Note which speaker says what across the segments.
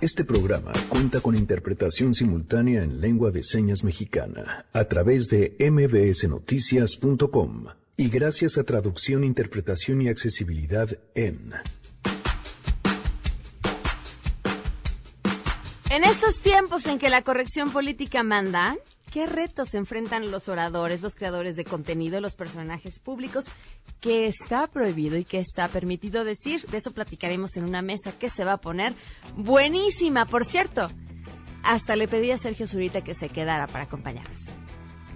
Speaker 1: Este programa cuenta con interpretación simultánea en lengua de señas mexicana a través de mbsnoticias.com y gracias a traducción, interpretación y accesibilidad en...
Speaker 2: En estos tiempos en que la corrección política manda, ¿qué retos enfrentan los oradores, los creadores de contenido, los personajes públicos? ¿Qué está prohibido y qué está permitido decir? De eso platicaremos en una mesa que se va a poner buenísima, por cierto. Hasta le pedí a Sergio Zurita que se quedara para acompañarnos.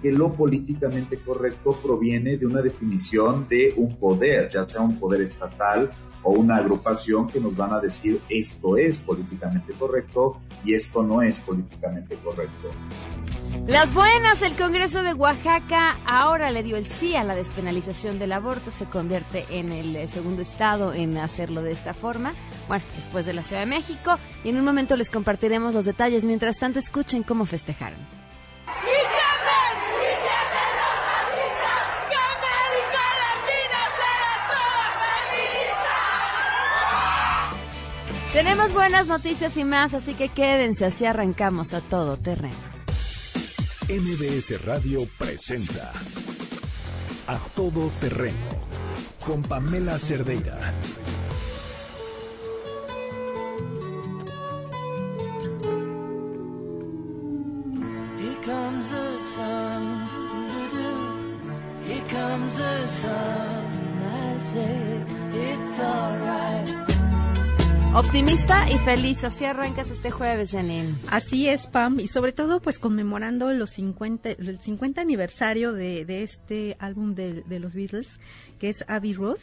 Speaker 3: Que lo políticamente correcto proviene de una definición de un poder, ya sea un poder estatal o una agrupación que nos van a decir esto es políticamente correcto y esto no es políticamente correcto.
Speaker 2: Las buenas, el Congreso de Oaxaca ahora le dio el sí a la despenalización del aborto, se convierte en el eh, segundo estado en hacerlo de esta forma, bueno, después de la Ciudad de México, y en un momento les compartiremos los detalles, mientras tanto escuchen cómo festejaron. Tenemos buenas noticias y más, así que quédense, así arrancamos a todo terreno.
Speaker 1: MBS Radio presenta A Todo Terreno con Pamela Cerdeira.
Speaker 2: Optimista y feliz, así arrancas este jueves, Janine.
Speaker 4: Así es, Pam, y sobre todo pues conmemorando los 50, el 50 aniversario de, de este álbum de, de, los Beatles, que es Abbey Road.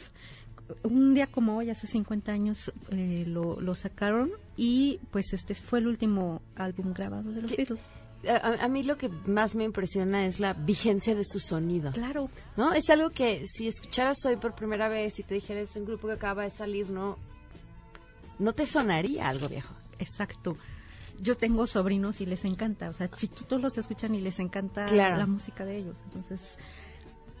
Speaker 4: Un día como hoy, hace 50 años, eh, lo, lo, sacaron y pues este fue el último álbum grabado de los
Speaker 2: ¿Qué?
Speaker 4: Beatles.
Speaker 2: A, a, mí lo que más me impresiona es la vigencia de su sonido.
Speaker 4: Claro.
Speaker 2: ¿No? Es algo que si escucharas hoy por primera vez y te dijeras es un grupo que acaba de salir, no no te sonaría algo viejo.
Speaker 4: Exacto. Yo tengo sobrinos y les encanta, o sea, chiquitos los escuchan y les encanta
Speaker 2: claro.
Speaker 4: la música de ellos. Entonces,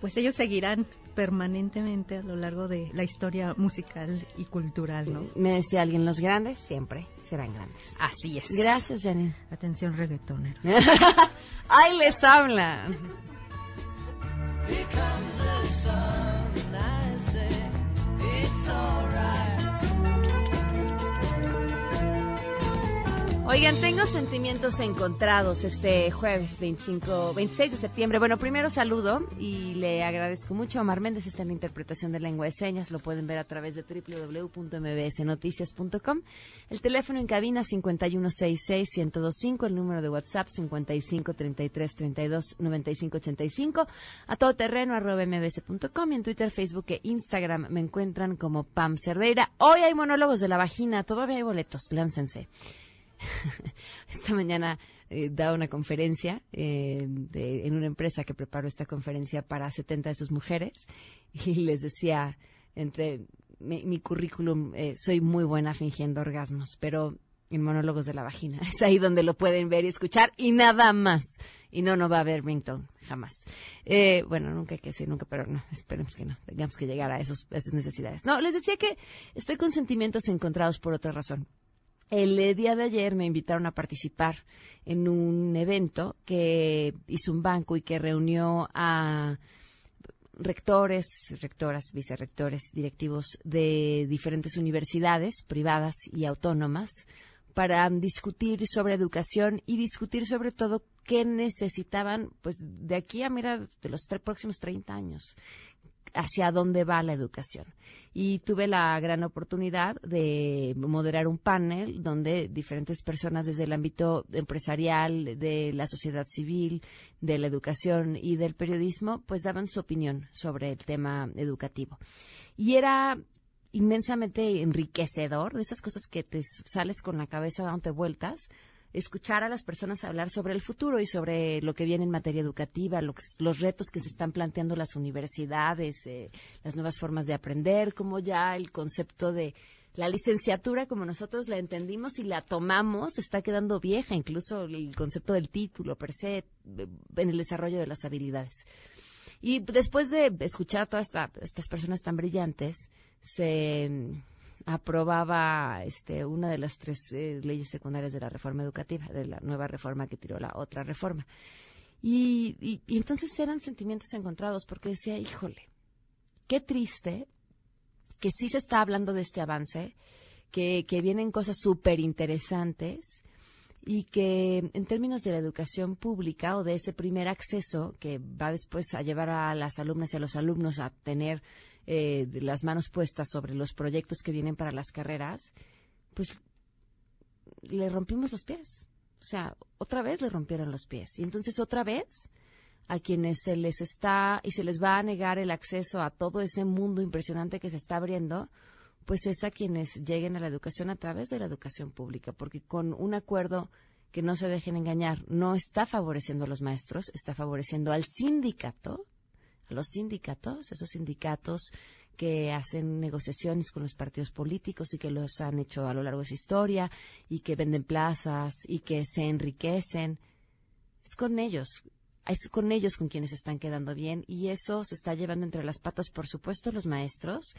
Speaker 4: pues ellos seguirán permanentemente a lo largo de la historia musical y cultural, ¿no?
Speaker 2: Me decía alguien, los grandes siempre serán grandes.
Speaker 4: Así es.
Speaker 2: Gracias, Janine.
Speaker 4: Atención, reggaetoneros.
Speaker 2: ¡Ay, les habla!
Speaker 5: Here comes the sun, I say it's alright.
Speaker 2: Oigan, tengo sentimientos encontrados este jueves 25, 26 de septiembre. Bueno, primero saludo y le agradezco mucho a Omar Méndez. Está en la interpretación de lengua de señas. Lo pueden ver a través de www.mbsnoticias.com. El teléfono en cabina 5166-1025. El número de WhatsApp 5533329585. A todoterreno arroba mbs.com. Y en Twitter, Facebook e Instagram me encuentran como Pam Cerdeira. Hoy hay monólogos de la vagina. Todavía hay boletos. Láncense. Esta mañana eh, daba una conferencia eh, de, en una empresa que preparó esta conferencia para 70 de sus mujeres y les decía, entre mi, mi currículum, eh, soy muy buena fingiendo orgasmos, pero en monólogos de la vagina. Es ahí donde lo pueden ver y escuchar y nada más. Y no, no va a haber ringtone, jamás. Eh, bueno, nunca hay que decir nunca, pero no, esperemos que no, tengamos que llegar a, esos, a esas necesidades. No, les decía que estoy con sentimientos encontrados por otra razón. El día de ayer me invitaron a participar en un evento que hizo un banco y que reunió a rectores, rectoras, vicerrectores, directivos de diferentes universidades privadas y autónomas para discutir sobre educación y discutir sobre todo qué necesitaban pues de aquí a mira de los tres próximos 30 años hacia dónde va la educación. Y tuve la gran oportunidad de moderar un panel donde diferentes personas desde el ámbito empresarial, de la sociedad civil, de la educación y del periodismo, pues daban su opinión sobre el tema educativo. Y era inmensamente enriquecedor, de esas cosas que te sales con la cabeza dándote vueltas, escuchar a las personas hablar sobre el futuro y sobre lo que viene en materia educativa, lo que, los retos que se están planteando las universidades, eh, las nuevas formas de aprender, como ya el concepto de la licenciatura como nosotros la entendimos y la tomamos está quedando vieja, incluso el concepto del título per se en el desarrollo de las habilidades. Y después de escuchar a todas esta, estas personas tan brillantes, se aprobaba este, una de las tres eh, leyes secundarias de la reforma educativa, de la nueva reforma que tiró la otra reforma. Y, y, y entonces eran sentimientos encontrados porque decía, híjole, qué triste que sí se está hablando de este avance, que, que vienen cosas súper interesantes y que en términos de la educación pública o de ese primer acceso que va después a llevar a las alumnas y a los alumnos a tener eh, las manos puestas sobre los proyectos que vienen para las carreras, pues le rompimos los pies. O sea, otra vez le rompieron los pies. Y entonces otra vez a quienes se les está y se les va a negar el acceso a todo ese mundo impresionante que se está abriendo, pues es a quienes lleguen a la educación a través de la educación pública, porque con un acuerdo que no se dejen engañar, no está favoreciendo a los maestros, está favoreciendo al sindicato, los sindicatos, esos sindicatos que hacen negociaciones con los partidos políticos y que los han hecho a lo largo de su historia y que venden plazas y que se enriquecen. Es con ellos es con ellos con quienes están quedando bien y eso se está llevando entre las patas, por supuesto, a los maestros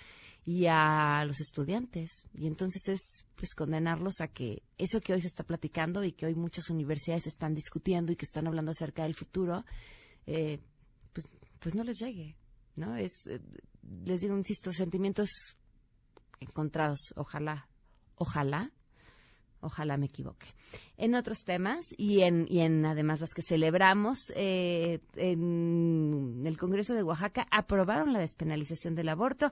Speaker 2: y a los estudiantes. Y entonces es pues condenarlos a que eso que hoy se está platicando y que hoy muchas universidades están discutiendo y que están hablando acerca del futuro, eh, pues, no les llegue, ¿no? Es, eh, les digo, insisto, sentimientos encontrados. Ojalá, ojalá Ojalá me equivoque. En otros temas y en, y en además las que celebramos, eh, en el Congreso de Oaxaca aprobaron la despenalización del aborto.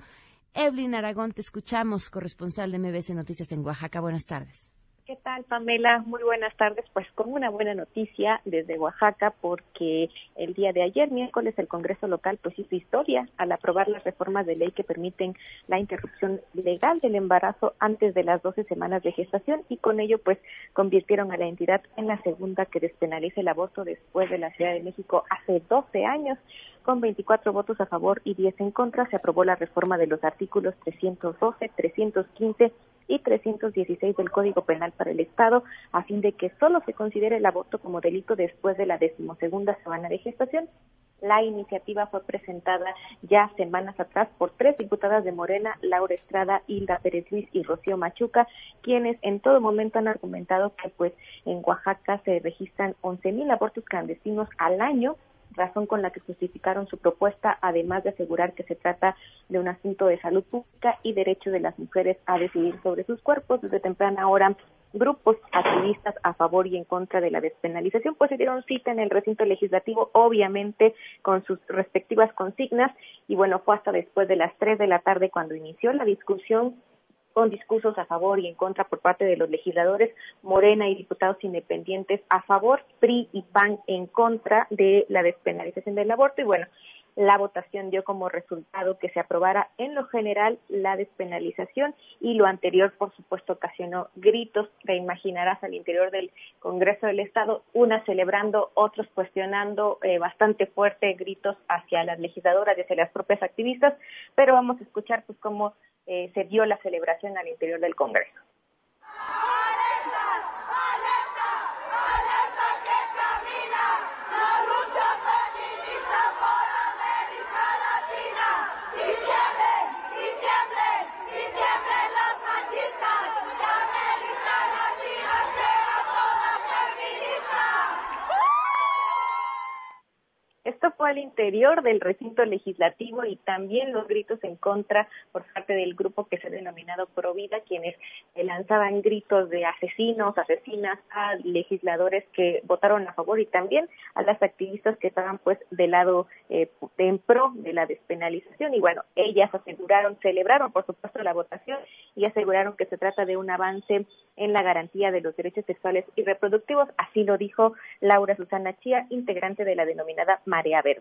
Speaker 2: Evelyn Aragón, te escuchamos, corresponsal de MBS Noticias en Oaxaca. Buenas tardes.
Speaker 6: ¿Qué tal, Pamela? Muy buenas tardes. Pues con una buena noticia desde Oaxaca, porque el día de ayer, miércoles, el Congreso local pues hizo historia al aprobar las reformas de ley que permiten la interrupción legal del embarazo antes de las 12 semanas de gestación y con ello pues convirtieron a la entidad en la segunda que despenalice el aborto después de la Ciudad de México hace 12 años. Con 24 votos a favor y 10 en contra, se aprobó la reforma de los artículos 312, 315 y 316 del Código Penal para el Estado, a fin de que solo se considere el aborto como delito después de la decimosegunda semana de gestación. La iniciativa fue presentada ya semanas atrás por tres diputadas de Morena, Laura Estrada, Hilda Pérez Luis y Rocío Machuca, quienes en todo momento han argumentado que pues en Oaxaca se registran 11.000 abortos clandestinos al año razón con la que justificaron su propuesta, además de asegurar que se trata de un asunto de salud pública y derecho de las mujeres a decidir sobre sus cuerpos. Desde temprana hora, grupos activistas a favor y en contra de la despenalización, pues se dieron cita en el recinto legislativo, obviamente con sus respectivas consignas, y bueno, fue hasta después de las tres de la tarde cuando inició la discusión con discursos a favor y en contra por parte de los legisladores, Morena y diputados independientes a favor, PRI y PAN en contra de la despenalización del aborto. Y bueno, la votación dio como resultado que se aprobara en lo general la despenalización y lo anterior, por supuesto, ocasionó gritos, te imaginarás, al interior del Congreso del Estado, unas celebrando, otros cuestionando eh, bastante fuerte gritos hacia las legisladoras y hacia las propias activistas, pero vamos a escuchar pues cómo eh, se dio la celebración al interior del Congreso. Al interior del recinto legislativo y también los gritos en contra por parte del grupo que se ha denominado Provida, quienes eh, lanzaban gritos de asesinos, asesinas a legisladores que votaron a favor y también a las activistas que estaban pues del lado eh, en pro de la despenalización. Y bueno, ellas aseguraron, celebraron por supuesto la votación y aseguraron que se trata de un avance en la garantía de los derechos sexuales y reproductivos. Así lo dijo Laura Susana Chía, integrante de la denominada Marea Verde.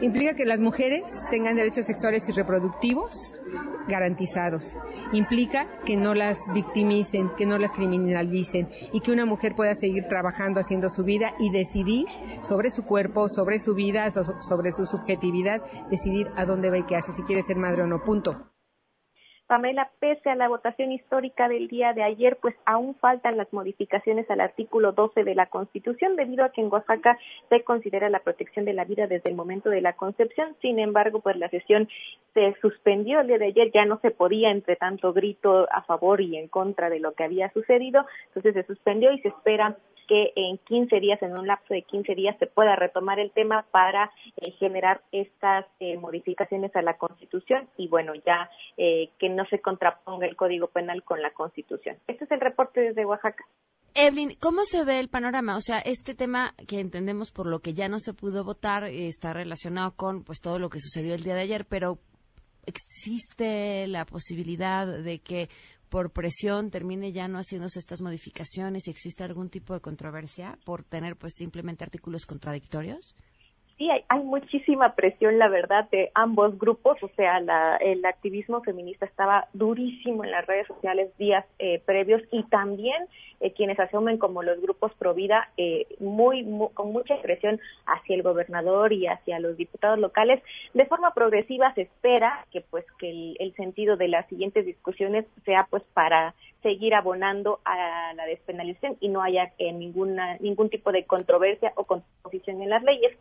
Speaker 7: Implica que las mujeres tengan derechos sexuales y reproductivos garantizados. Implica que no las victimicen, que no las criminalicen y que una mujer pueda seguir trabajando, haciendo su vida y decidir sobre su cuerpo, sobre su vida, so- sobre su subjetividad, decidir a dónde va y qué hace, si quiere ser madre o no. Punto.
Speaker 6: Pamela, pese a la votación histórica del día de ayer, pues aún faltan las modificaciones al artículo 12 de la Constitución, debido a que en Oaxaca se considera la protección de la vida desde el momento de la concepción. Sin embargo, pues la sesión se suspendió el día de ayer, ya no se podía entre tanto grito a favor y en contra de lo que había sucedido, entonces se suspendió y se espera que en 15 días, en un lapso de 15 días, se pueda retomar el tema para eh, generar estas eh, modificaciones a la Constitución y, bueno, ya eh, que no se contraponga el Código Penal con la Constitución. Este es el reporte desde Oaxaca.
Speaker 2: Evelyn, ¿cómo se ve el panorama? O sea, este tema que entendemos por lo que ya no se pudo votar eh, está relacionado con pues todo lo que sucedió el día de ayer, pero existe la posibilidad de que por presión termine ya no haciéndose estas modificaciones y existe algún tipo de controversia por tener pues simplemente artículos contradictorios?
Speaker 6: Sí hay, hay muchísima presión, la verdad, de ambos grupos. O sea, la, el activismo feminista estaba durísimo en las redes sociales días eh, previos y también eh, quienes asumen como los grupos pro vida, eh, muy, mu- con mucha presión hacia el gobernador y hacia los diputados locales. De forma progresiva se espera que, pues, que el, el sentido de las siguientes discusiones sea, pues, para seguir abonando a la despenalización y no haya eh, ninguna ningún tipo de controversia o contraposición en las leyes.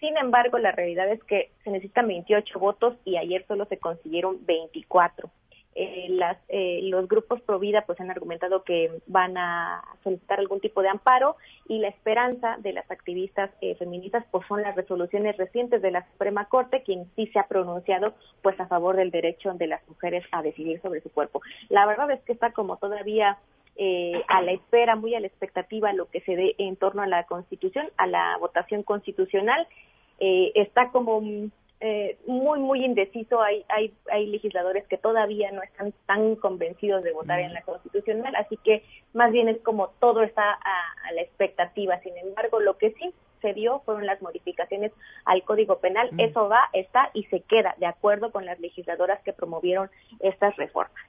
Speaker 6: Sin embargo, la realidad es que se necesitan 28 votos y ayer solo se consiguieron 24. Eh, las, eh, los grupos pro vida pues han argumentado que van a solicitar algún tipo de amparo y la esperanza de las activistas eh, feministas pues son las resoluciones recientes de la Suprema Corte quien sí se ha pronunciado pues a favor del derecho de las mujeres a decidir sobre su cuerpo. La verdad es que está como todavía eh, a la espera, muy a la expectativa lo que se dé en torno a la Constitución, a la votación constitucional. Eh, está como mm, eh, muy, muy indeciso. Hay, hay, hay legisladores que todavía no están tan convencidos de votar en la Constitucional, así que más bien es como todo está a, a la expectativa. Sin embargo, lo que sí se dio fueron las modificaciones al Código Penal. Eso va, está y se queda de acuerdo con las legisladoras que promovieron estas reformas.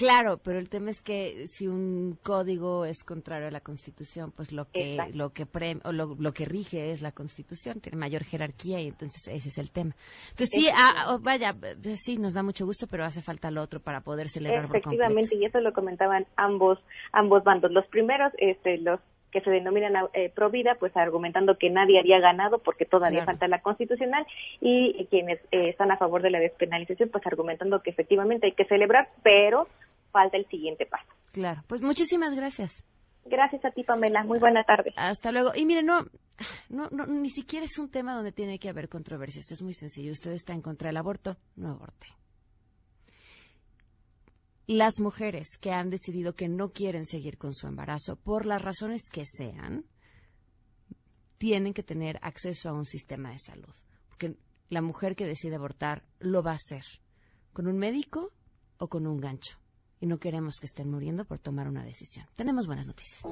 Speaker 2: Claro, pero el tema es que si un código es contrario a la Constitución, pues lo que
Speaker 6: Exacto.
Speaker 2: lo que pre- o lo, lo que rige es la Constitución, tiene mayor jerarquía y entonces ese es el tema. Entonces sí, ah, oh, vaya, eh, sí nos da mucho gusto, pero hace falta lo otro para poder celebrar
Speaker 6: Efectivamente, y eso lo comentaban ambos ambos bandos. Los primeros, este, los que se denominan eh, pro vida, pues argumentando que nadie había ganado porque todavía
Speaker 2: Claro.
Speaker 6: falta la constitucional, y eh, quienes eh, están a favor de la despenalización, pues argumentando que efectivamente hay que celebrar, pero falta el siguiente paso.
Speaker 2: Claro, pues muchísimas gracias.
Speaker 6: Gracias a ti, Pamela. Muy buena tarde.
Speaker 2: Hasta luego. Y mire, no, no, no, ni siquiera es un tema donde tiene que haber controversia. Esto es muy sencillo. Usted está en contra del aborto, no aborte. Las mujeres que han decidido que no quieren seguir con su embarazo, por las razones que sean, tienen que tener acceso a un sistema de salud. Porque la mujer que decide abortar lo va a hacer con un médico o con un gancho. Y no queremos que estén muriendo por tomar una decisión. Tenemos buenas noticias.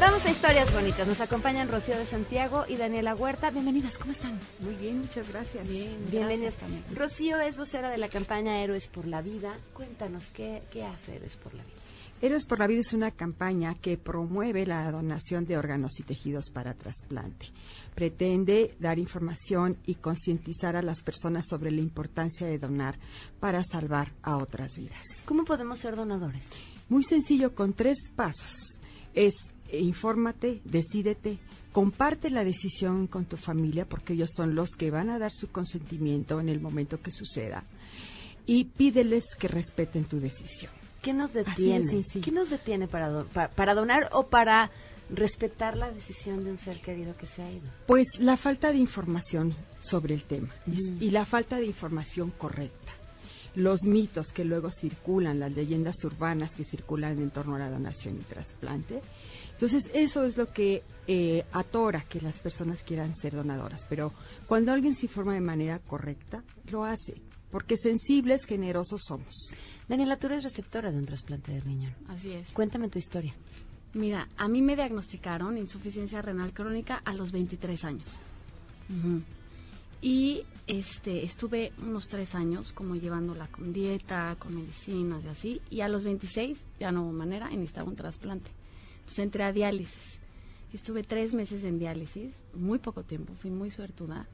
Speaker 2: Vamos a historias bonitas. Nos acompañan Rocío de Santiago y Daniela Huerta. Bienvenidas, ¿cómo están?
Speaker 8: Muy bien, muchas gracias. Bien,
Speaker 2: Bienvenidas también. Rocío es vocera de la campaña Héroes por la Vida. Cuéntanos, ¿qué, qué hace Héroes por la Vida?
Speaker 8: Héroes por la Vida es una campaña que promueve la donación de órganos y tejidos para trasplante. Pretende dar información y concientizar a las personas sobre la importancia de donar para salvar a otras vidas.
Speaker 2: ¿Cómo podemos ser donadores?
Speaker 8: Muy sencillo, con tres pasos. Es infórmate, decídete, comparte la decisión con tu familia porque ellos son los que van a dar su consentimiento en el momento que suceda y pídeles que respeten tu decisión.
Speaker 2: ¿Qué nos
Speaker 8: Así
Speaker 2: detiene? ¿Qué nos detiene para, para donar o para respetar la decisión de un ser querido que se ha ido?
Speaker 8: Pues la falta de información sobre el tema y- y la falta de información correcta. Los mitos que luego circulan, las leyendas urbanas que circulan en torno a la donación y trasplante. Entonces, eso es lo que eh, atora que las personas quieran ser donadoras. Pero cuando alguien se informa de manera correcta, lo hace. Porque sensibles, generosos somos.
Speaker 2: Daniela, tú eres receptora de un trasplante de riñón.
Speaker 9: Así es.
Speaker 2: Cuéntame tu historia.
Speaker 9: Mira, a mí me diagnosticaron insuficiencia renal crónica a los 23 años. Ujú.
Speaker 4: Y este estuve unos tres años como llevándola con dieta, con medicinas y así. Y a los 26 ya no hubo manera y necesitaba un trasplante. Entonces entré a diálisis. Estuve tres meses en diálisis, muy poco tiempo, fui muy suertuda.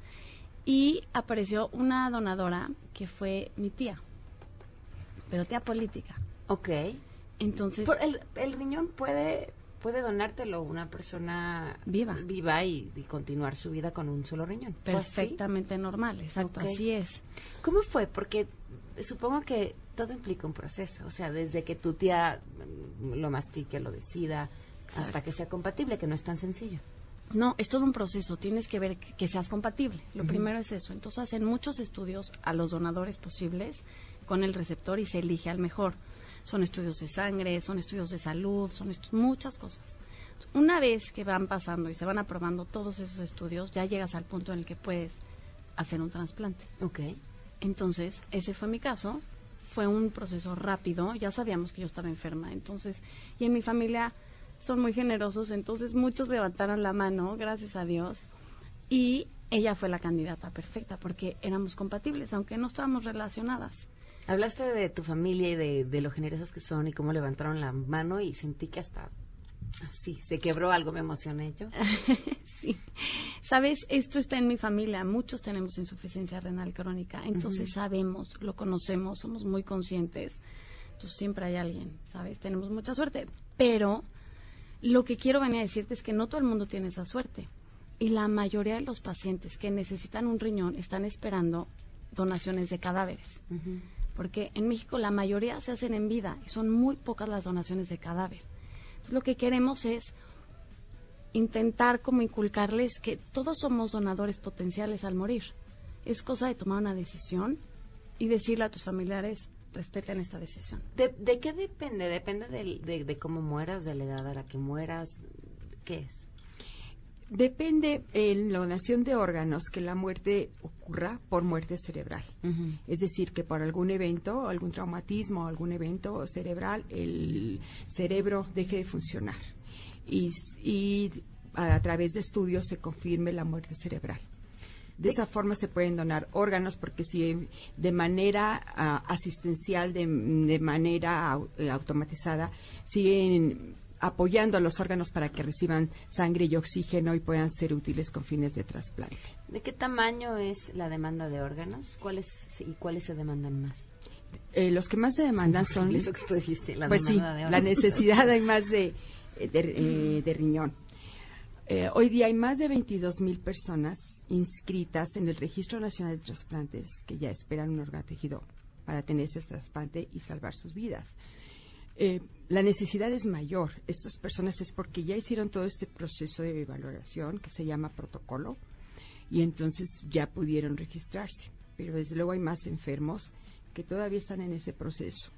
Speaker 4: Y apareció una donadora que fue mi tía, pero tía política.
Speaker 2: Ok.
Speaker 4: Entonces,
Speaker 2: Por el, el riñón puede puede donártelo una persona
Speaker 4: Viva.
Speaker 2: viva y, y continuar su vida con un solo riñón.
Speaker 4: Perfectamente normal, exacto, así es.
Speaker 2: ¿Cómo fue? Porque supongo que todo implica un proceso, o sea, desde que tu tía mm, lo mastique, lo decida, hasta que sea compatible, que no es tan sencillo.
Speaker 4: No, es todo un proceso. Tienes que ver que, que seas compatible. Lo primero es eso. Entonces hacen muchos estudios a los donadores posibles con el receptor y se elige al mejor. Son estudios de sangre, son estudios de salud, son muchas cosas. Una vez que van pasando y se van aprobando todos esos estudios, ya llegas al punto en el que puedes hacer un trasplante.
Speaker 2: Ok.
Speaker 4: Entonces, ese fue mi caso. Fue un proceso rápido. Ya sabíamos que yo estaba enferma. Entonces, y en mi familia son muy generosos. Entonces, muchos levantaron la mano, gracias a Dios. Y ella fue la candidata perfecta porque éramos compatibles, aunque no estábamos relacionadas.
Speaker 2: Hablaste de tu familia y de, de lo generosos que son y cómo levantaron la mano y sentí que hasta así se quebró algo, me emocioné yo.
Speaker 4: sí. Sabes, esto está en mi familia. Muchos tenemos insuficiencia renal crónica. Entonces sabemos, lo conocemos, somos muy conscientes. Entonces siempre hay alguien, ¿sabes? Tenemos mucha suerte. Pero lo que quiero venir a decirte es que no todo el mundo tiene esa suerte. Y la mayoría de los pacientes que necesitan un riñón están esperando donaciones de cadáveres. Porque en México la mayoría se hacen en vida y son muy pocas las donaciones de cadáver. Entonces, lo que queremos es intentar como inculcarles que todos somos donadores potenciales al morir. Es cosa de tomar una decisión y decirle a tus familiares, respeten esta decisión.
Speaker 2: ¿De, qué depende? ¿Depende de, de cómo mueras, de la edad a la que mueras? ¿Qué es?
Speaker 8: Depende en la donación de órganos que la muerte ocurra por muerte cerebral. Es decir, que por algún evento, algún traumatismo, algún evento cerebral, el cerebro deje de funcionar. Y, y a, a través de estudios se confirme la muerte cerebral. De esa forma se pueden donar órganos porque si de manera ah, asistencial, de, de manera eh, automatizada, siguen apoyando a los órganos para que reciban sangre y oxígeno y puedan ser útiles con fines de trasplante.
Speaker 2: ¿De qué tamaño es la demanda de órganos? ¿Cuáles y cuáles se demandan más?
Speaker 8: Eh, los que más se demandan son
Speaker 2: Eso que tú dijiste, la
Speaker 8: pues sí,
Speaker 2: de
Speaker 8: la necesidad hay más de, eh, de, eh, de riñón. Eh, hoy día hay más de 22 mil personas inscritas en el Registro Nacional de Trasplantes que ya esperan un órgano tejido para tener ese trasplante y salvar sus vidas. Eh, la necesidad es mayor. Estas personas es porque ya hicieron todo este proceso de valoración que se llama protocolo y entonces ya pudieron registrarse. Pero desde luego hay más enfermos que todavía están en ese proceso.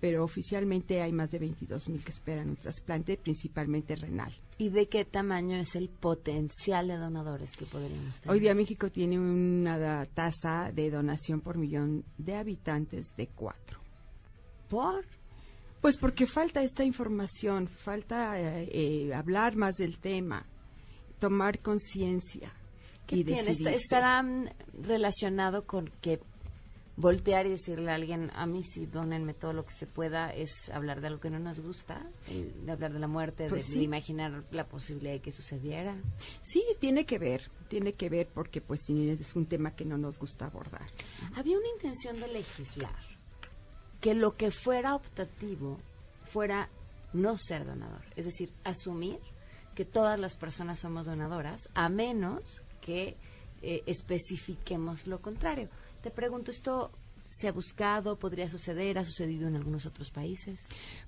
Speaker 8: Pero oficialmente hay más de 22 mil que esperan un trasplante, principalmente renal.
Speaker 2: ¿Y de qué tamaño es el potencial de donadores que podríamos tener?
Speaker 8: Hoy día México tiene una tasa de donación por millón de habitantes de cuatro.
Speaker 2: ¿Por?
Speaker 8: Pues porque falta esta información, falta eh, eh, hablar más del tema, tomar conciencia
Speaker 2: ¿Qué
Speaker 8: y decidirse.
Speaker 2: ¿Estará mm, relacionado con que voltear y decirle a alguien, a mí sí, donenme todo lo que se pueda, es hablar de algo que no nos gusta? Eh, De hablar de la muerte,
Speaker 8: Pues
Speaker 2: de,
Speaker 8: sí.
Speaker 2: de imaginar la posibilidad de que sucediera.
Speaker 8: Sí, tiene que ver, tiene que ver porque pues es un tema que no nos gusta abordar.
Speaker 2: Había una intención de legislar que lo que fuera optativo fuera no ser donador, es decir, asumir que todas las personas somos donadoras, a menos que eh, especifiquemos lo contrario. Te pregunto, ¿esto se ha buscado, podría suceder, ha sucedido en algunos otros países?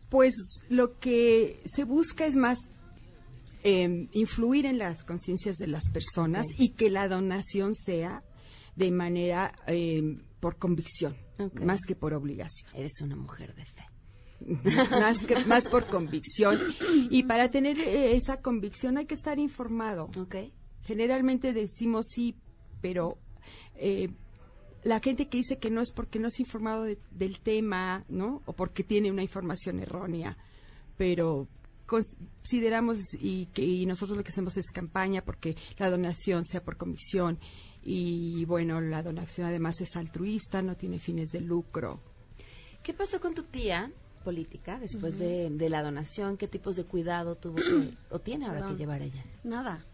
Speaker 8: Pues lo que se busca es más eh, influir en las conciencias de las personas y que la donación sea de manera eh, por convicción, Más que por obligación.
Speaker 2: Eres una mujer de fe.
Speaker 8: más, que- más por convicción. Y para tener eh, esa convicción hay que estar informado. Generalmente decimos sí, pero eh, la gente que dice que no es porque no es informado de- del tema, ¿no? O porque tiene una información errónea. Pero consideramos y que y nosotros lo que hacemos es campaña porque la donación sea por comisión Y bueno, la donación además es altruista, no tiene fines de lucro.
Speaker 2: ¿Qué pasó con tu tía política después de, de la donación? ¿Qué tipos de cuidado tuvo que, o tiene ahora
Speaker 4: Perdón.
Speaker 2: que llevar ella?
Speaker 4: Nada.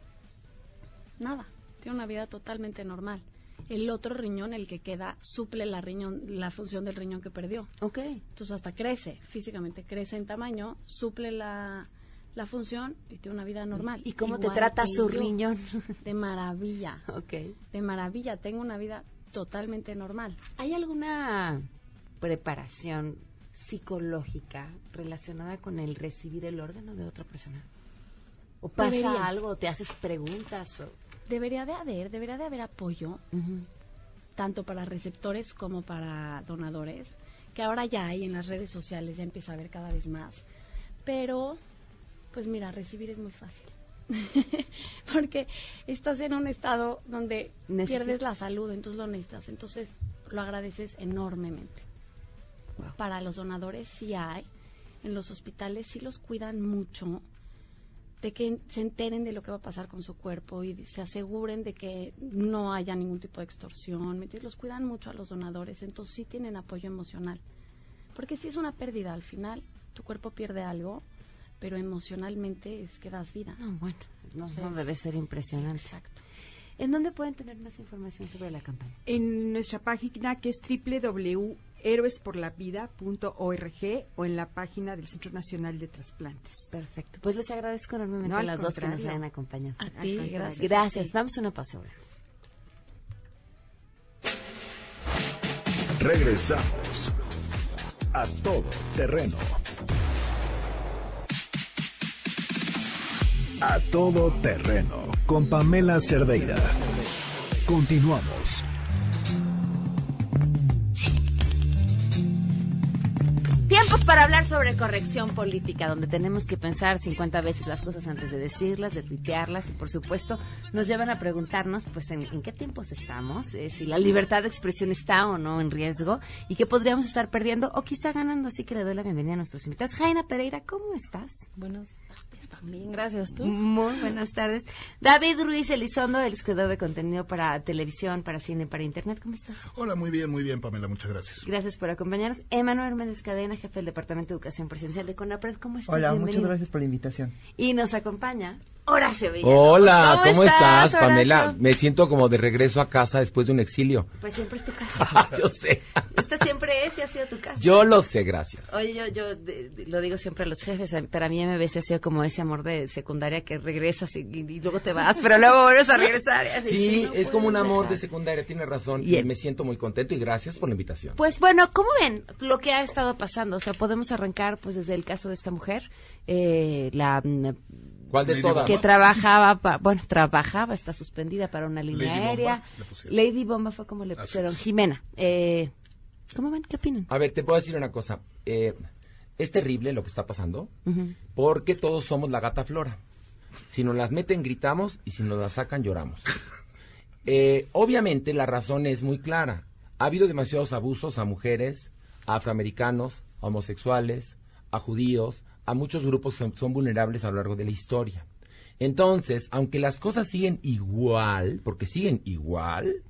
Speaker 4: Nada. Tiene una vida totalmente normal. El otro riñón, el que queda, suple la riñón, la función del riñón que perdió.
Speaker 2: Ok.
Speaker 4: Entonces hasta crece, físicamente crece en tamaño, suple la, la función y tiene una vida normal.
Speaker 2: ¿Y cómo te trata su
Speaker 4: yo.
Speaker 2: riñón?
Speaker 4: De maravilla.
Speaker 2: ok.
Speaker 4: De maravilla. Tengo una vida totalmente normal.
Speaker 2: ¿Hay alguna preparación psicológica relacionada con el recibir el órgano de otra persona? ¿O pasa
Speaker 4: Debería.
Speaker 2: algo? ¿O te haces preguntas? O...
Speaker 4: Debería de haber, debería de haber apoyo tanto para receptores como para donadores, que ahora ya hay en las redes sociales, ya empieza a haber cada vez más. Pero, pues mira, recibir es muy fácil. Porque estás en un estado donde
Speaker 2: Necesitas.
Speaker 4: pierdes la salud, entonces lo necesitas. Entonces lo agradeces enormemente. Para los donadores sí hay. En los hospitales sí los cuidan mucho de que se enteren de lo que va a pasar con su cuerpo y se aseguren de que no haya ningún tipo de extorsión. Los cuidan mucho a los donadores, entonces sí tienen apoyo emocional. Porque si es una pérdida al final, tu cuerpo pierde algo, pero emocionalmente es que das vida.
Speaker 2: No, bueno, no,
Speaker 4: Entonces,
Speaker 2: no debe ser impresionante.
Speaker 4: Exacto.
Speaker 2: ¿En dónde pueden tener más información sobre la campaña?
Speaker 8: En nuestra página que es www.héroesporlavida.org o en la página del Centro Nacional de Trasplantes.
Speaker 2: Perfecto. Pues les agradezco enormemente
Speaker 8: No,
Speaker 2: a las dos que nos hayan acompañado.
Speaker 4: A ti, gracias.
Speaker 2: Gracias. Vamos a una pausa. y volvemos.
Speaker 1: Regresamos a todo terreno. A todo terreno con Pamela Cerdeira. Continuamos.
Speaker 2: Tiempos para hablar sobre corrección política, donde tenemos que pensar 50 veces las cosas antes de decirlas, de tuitearlas y, por supuesto, nos llevan a preguntarnos, pues, en, en qué tiempos estamos, eh, si la libertad de expresión está o no en riesgo y qué podríamos estar perdiendo o quizá ganando. Así que le doy la bienvenida a nuestros invitados. Jaina Pereira, ¿cómo estás?
Speaker 4: Buenas tardes, Pamela. Gracias, ¿tú?
Speaker 2: Muy buenas tardes. David Ruiz Elizondo, el creador de contenido para televisión, para cine, para internet. ¿Cómo estás?
Speaker 10: Hola, muy bien, muy bien, Pamela, muchas gracias.
Speaker 2: Gracias por acompañarnos. Emanuel Méndez Cadena, jefe del Departamento de Educación Presencial de CONAPRED. ¿Cómo estás?
Speaker 11: Hola,
Speaker 2: Bienvenido.
Speaker 11: muchas gracias por la invitación.
Speaker 2: Y nos acompaña Horacio Villalobos.
Speaker 12: Hola, ¿cómo, estás? Pamela? Me siento como de regreso a casa después de un exilio.
Speaker 2: Pues siempre es tu casa.
Speaker 12: Yo sé.
Speaker 2: Esta siempre es y ha sido tu casa.
Speaker 12: Yo lo sé, gracias.
Speaker 2: Oye, yo, yo de- de- lo digo siempre a los jefes, eh, para mí MBC ha sido como ese amor de secundaria que regresas y, luego te vas, pero luego vuelves a regresar. y así,
Speaker 12: Sí,
Speaker 2: no
Speaker 12: es como un amor
Speaker 2: dejar.
Speaker 12: de secundaria, tiene razón.
Speaker 2: Y-
Speaker 12: Y me siento muy contento y gracias por la invitación.
Speaker 2: Pues bueno, ¿cómo ven lo que ha estado pasando? O sea, podemos arrancar pues desde el caso de esta mujer, eh, la mm,
Speaker 12: ¿Cuál de
Speaker 10: Lady
Speaker 12: todas?
Speaker 2: que trabajaba, pa- bueno, trabajaba, está suspendida para una línea
Speaker 10: Lady Bomba,
Speaker 2: aérea.
Speaker 10: le pusieron.
Speaker 2: Lady Bomba fue como le
Speaker 10: Así
Speaker 2: pusieron.
Speaker 10: es.
Speaker 2: Jimena, eh, ¿cómo ven? ¿Qué opinan?
Speaker 12: A ver, te puedo decir una cosa. Eh, es terrible lo que está pasando porque todos somos la gata flora. Si nos las meten, gritamos y si nos las sacan, lloramos. Eh, obviamente la razón es muy clara. Ha habido demasiados abusos a mujeres, a afroamericanos, a homosexuales, a judíos, a muchos grupos que son, vulnerables a lo largo de la historia. Entonces, aunque las cosas siguen igual, porque siguen igual,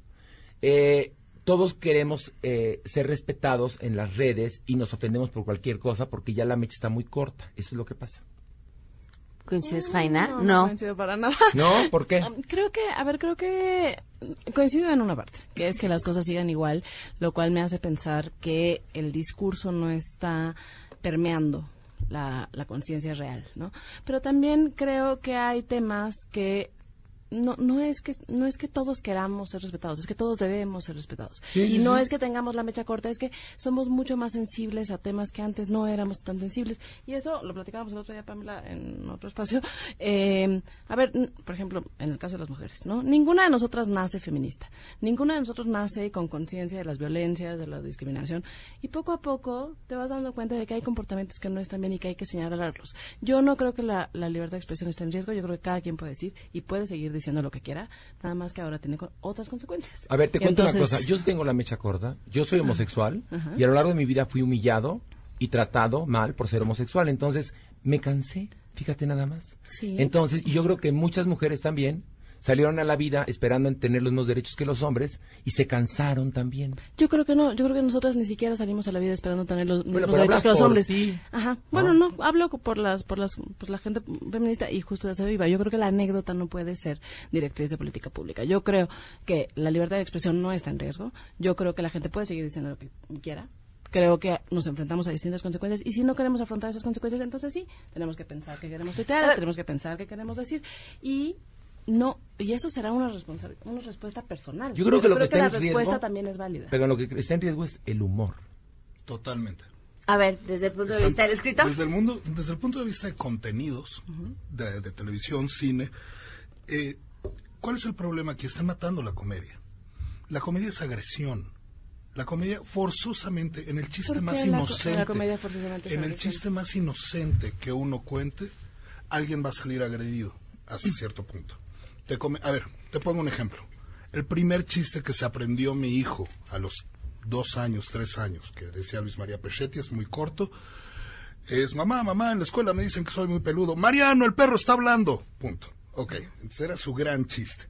Speaker 12: eh, todos queremos eh, ser respetados en las redes y nos ofendemos por cualquier cosa porque ya la mecha está muy corta. Eso es lo que pasa.
Speaker 2: ¿Coincides, Jaina?
Speaker 13: No,
Speaker 2: No.
Speaker 13: coincido para nada.
Speaker 12: ¿No? ¿Por qué?
Speaker 13: Um, Creo que, a ver, creo que coincido en una parte, que es que las cosas sigan igual, lo cual me hace pensar que el discurso no está permeando la, la conciencia real, ¿no? Pero también creo que hay temas que no, no es que no es que todos queramos ser respetados, es que todos debemos ser respetados.
Speaker 12: Sí,
Speaker 13: y
Speaker 12: sí,
Speaker 13: no
Speaker 12: sí.
Speaker 13: es que tengamos la mecha corta, es que somos mucho más sensibles a temas que antes no éramos tan sensibles. Y eso lo platicábamos el otro día, Pamela, en otro espacio. Eh, a ver, por ejemplo, en el caso de las mujeres, ¿no? Ninguna de nosotras nace feminista. Ninguna de nosotros nace con conciencia de las violencias, de la discriminación. Y poco a poco te vas dando cuenta de que hay comportamientos que no están bien y que hay que señalarlos. Yo no creo que la, la libertad de expresión esté en riesgo. Yo creo que cada quien puede decir y puede seguir diciendo lo que quiera. Nada más que ahora tiene co- otras consecuencias.
Speaker 12: A ver, te cuento una cosa. Yo tengo la mecha corta. Yo soy homosexual y a lo largo de mi vida fui humillado y tratado mal por ser homosexual. Entonces me cansé. Fíjate nada más.
Speaker 13: Sí.
Speaker 12: Entonces, y yo creo que muchas mujeres también salieron a la vida esperando en tener los mismos derechos que los hombres y se cansaron también.
Speaker 13: Yo creo que no, yo creo que nosotras ni siquiera salimos a la vida esperando tener los mismos derechos que los
Speaker 12: por
Speaker 13: hombres.
Speaker 12: ti,
Speaker 13: Ajá.
Speaker 12: ¿no?
Speaker 13: Bueno, no, hablo por las, por las, pues la gente feminista y justo de eso viva. Yo creo que la anécdota no puede ser directriz de política pública. Yo creo que la libertad de expresión no está en riesgo. Yo creo que la gente puede seguir diciendo lo que quiera. Creo que nos enfrentamos a distintas consecuencias y si no queremos afrontar esas consecuencias, entonces sí, tenemos que pensar que queremos tuitear, tenemos que pensar qué queremos decir y no y eso será una responsa- una respuesta personal.
Speaker 12: Yo creo que lo que está
Speaker 13: la
Speaker 12: en riesgo-
Speaker 13: respuesta también es válida.
Speaker 12: Pero lo que está en riesgo es el humor.
Speaker 10: Totalmente.
Speaker 2: A ver, desde el punto de vista del escritor.
Speaker 10: Desde el, mundo, desde el punto de vista de contenidos, de, de televisión, cine, eh, ¿cuál es el problema aquí? Están matando la comedia. La comedia es agresión. La comedia forzosamente, en el chiste
Speaker 13: ¿Por qué
Speaker 10: más
Speaker 13: la
Speaker 10: inocente,
Speaker 13: la comedia forzosamente es
Speaker 10: en el chiste más inocente que uno cuente, alguien va a salir agredido hasta cierto punto. A ver, te pongo un ejemplo. El primer chiste que se aprendió mi hijo a los dos años, tres años, que decía Luis María Pechetti, es muy corto, es mamá, mamá, en la escuela me dicen que soy muy peludo. Mariano, el perro está hablando. Punto. Ok, entonces era su gran chiste.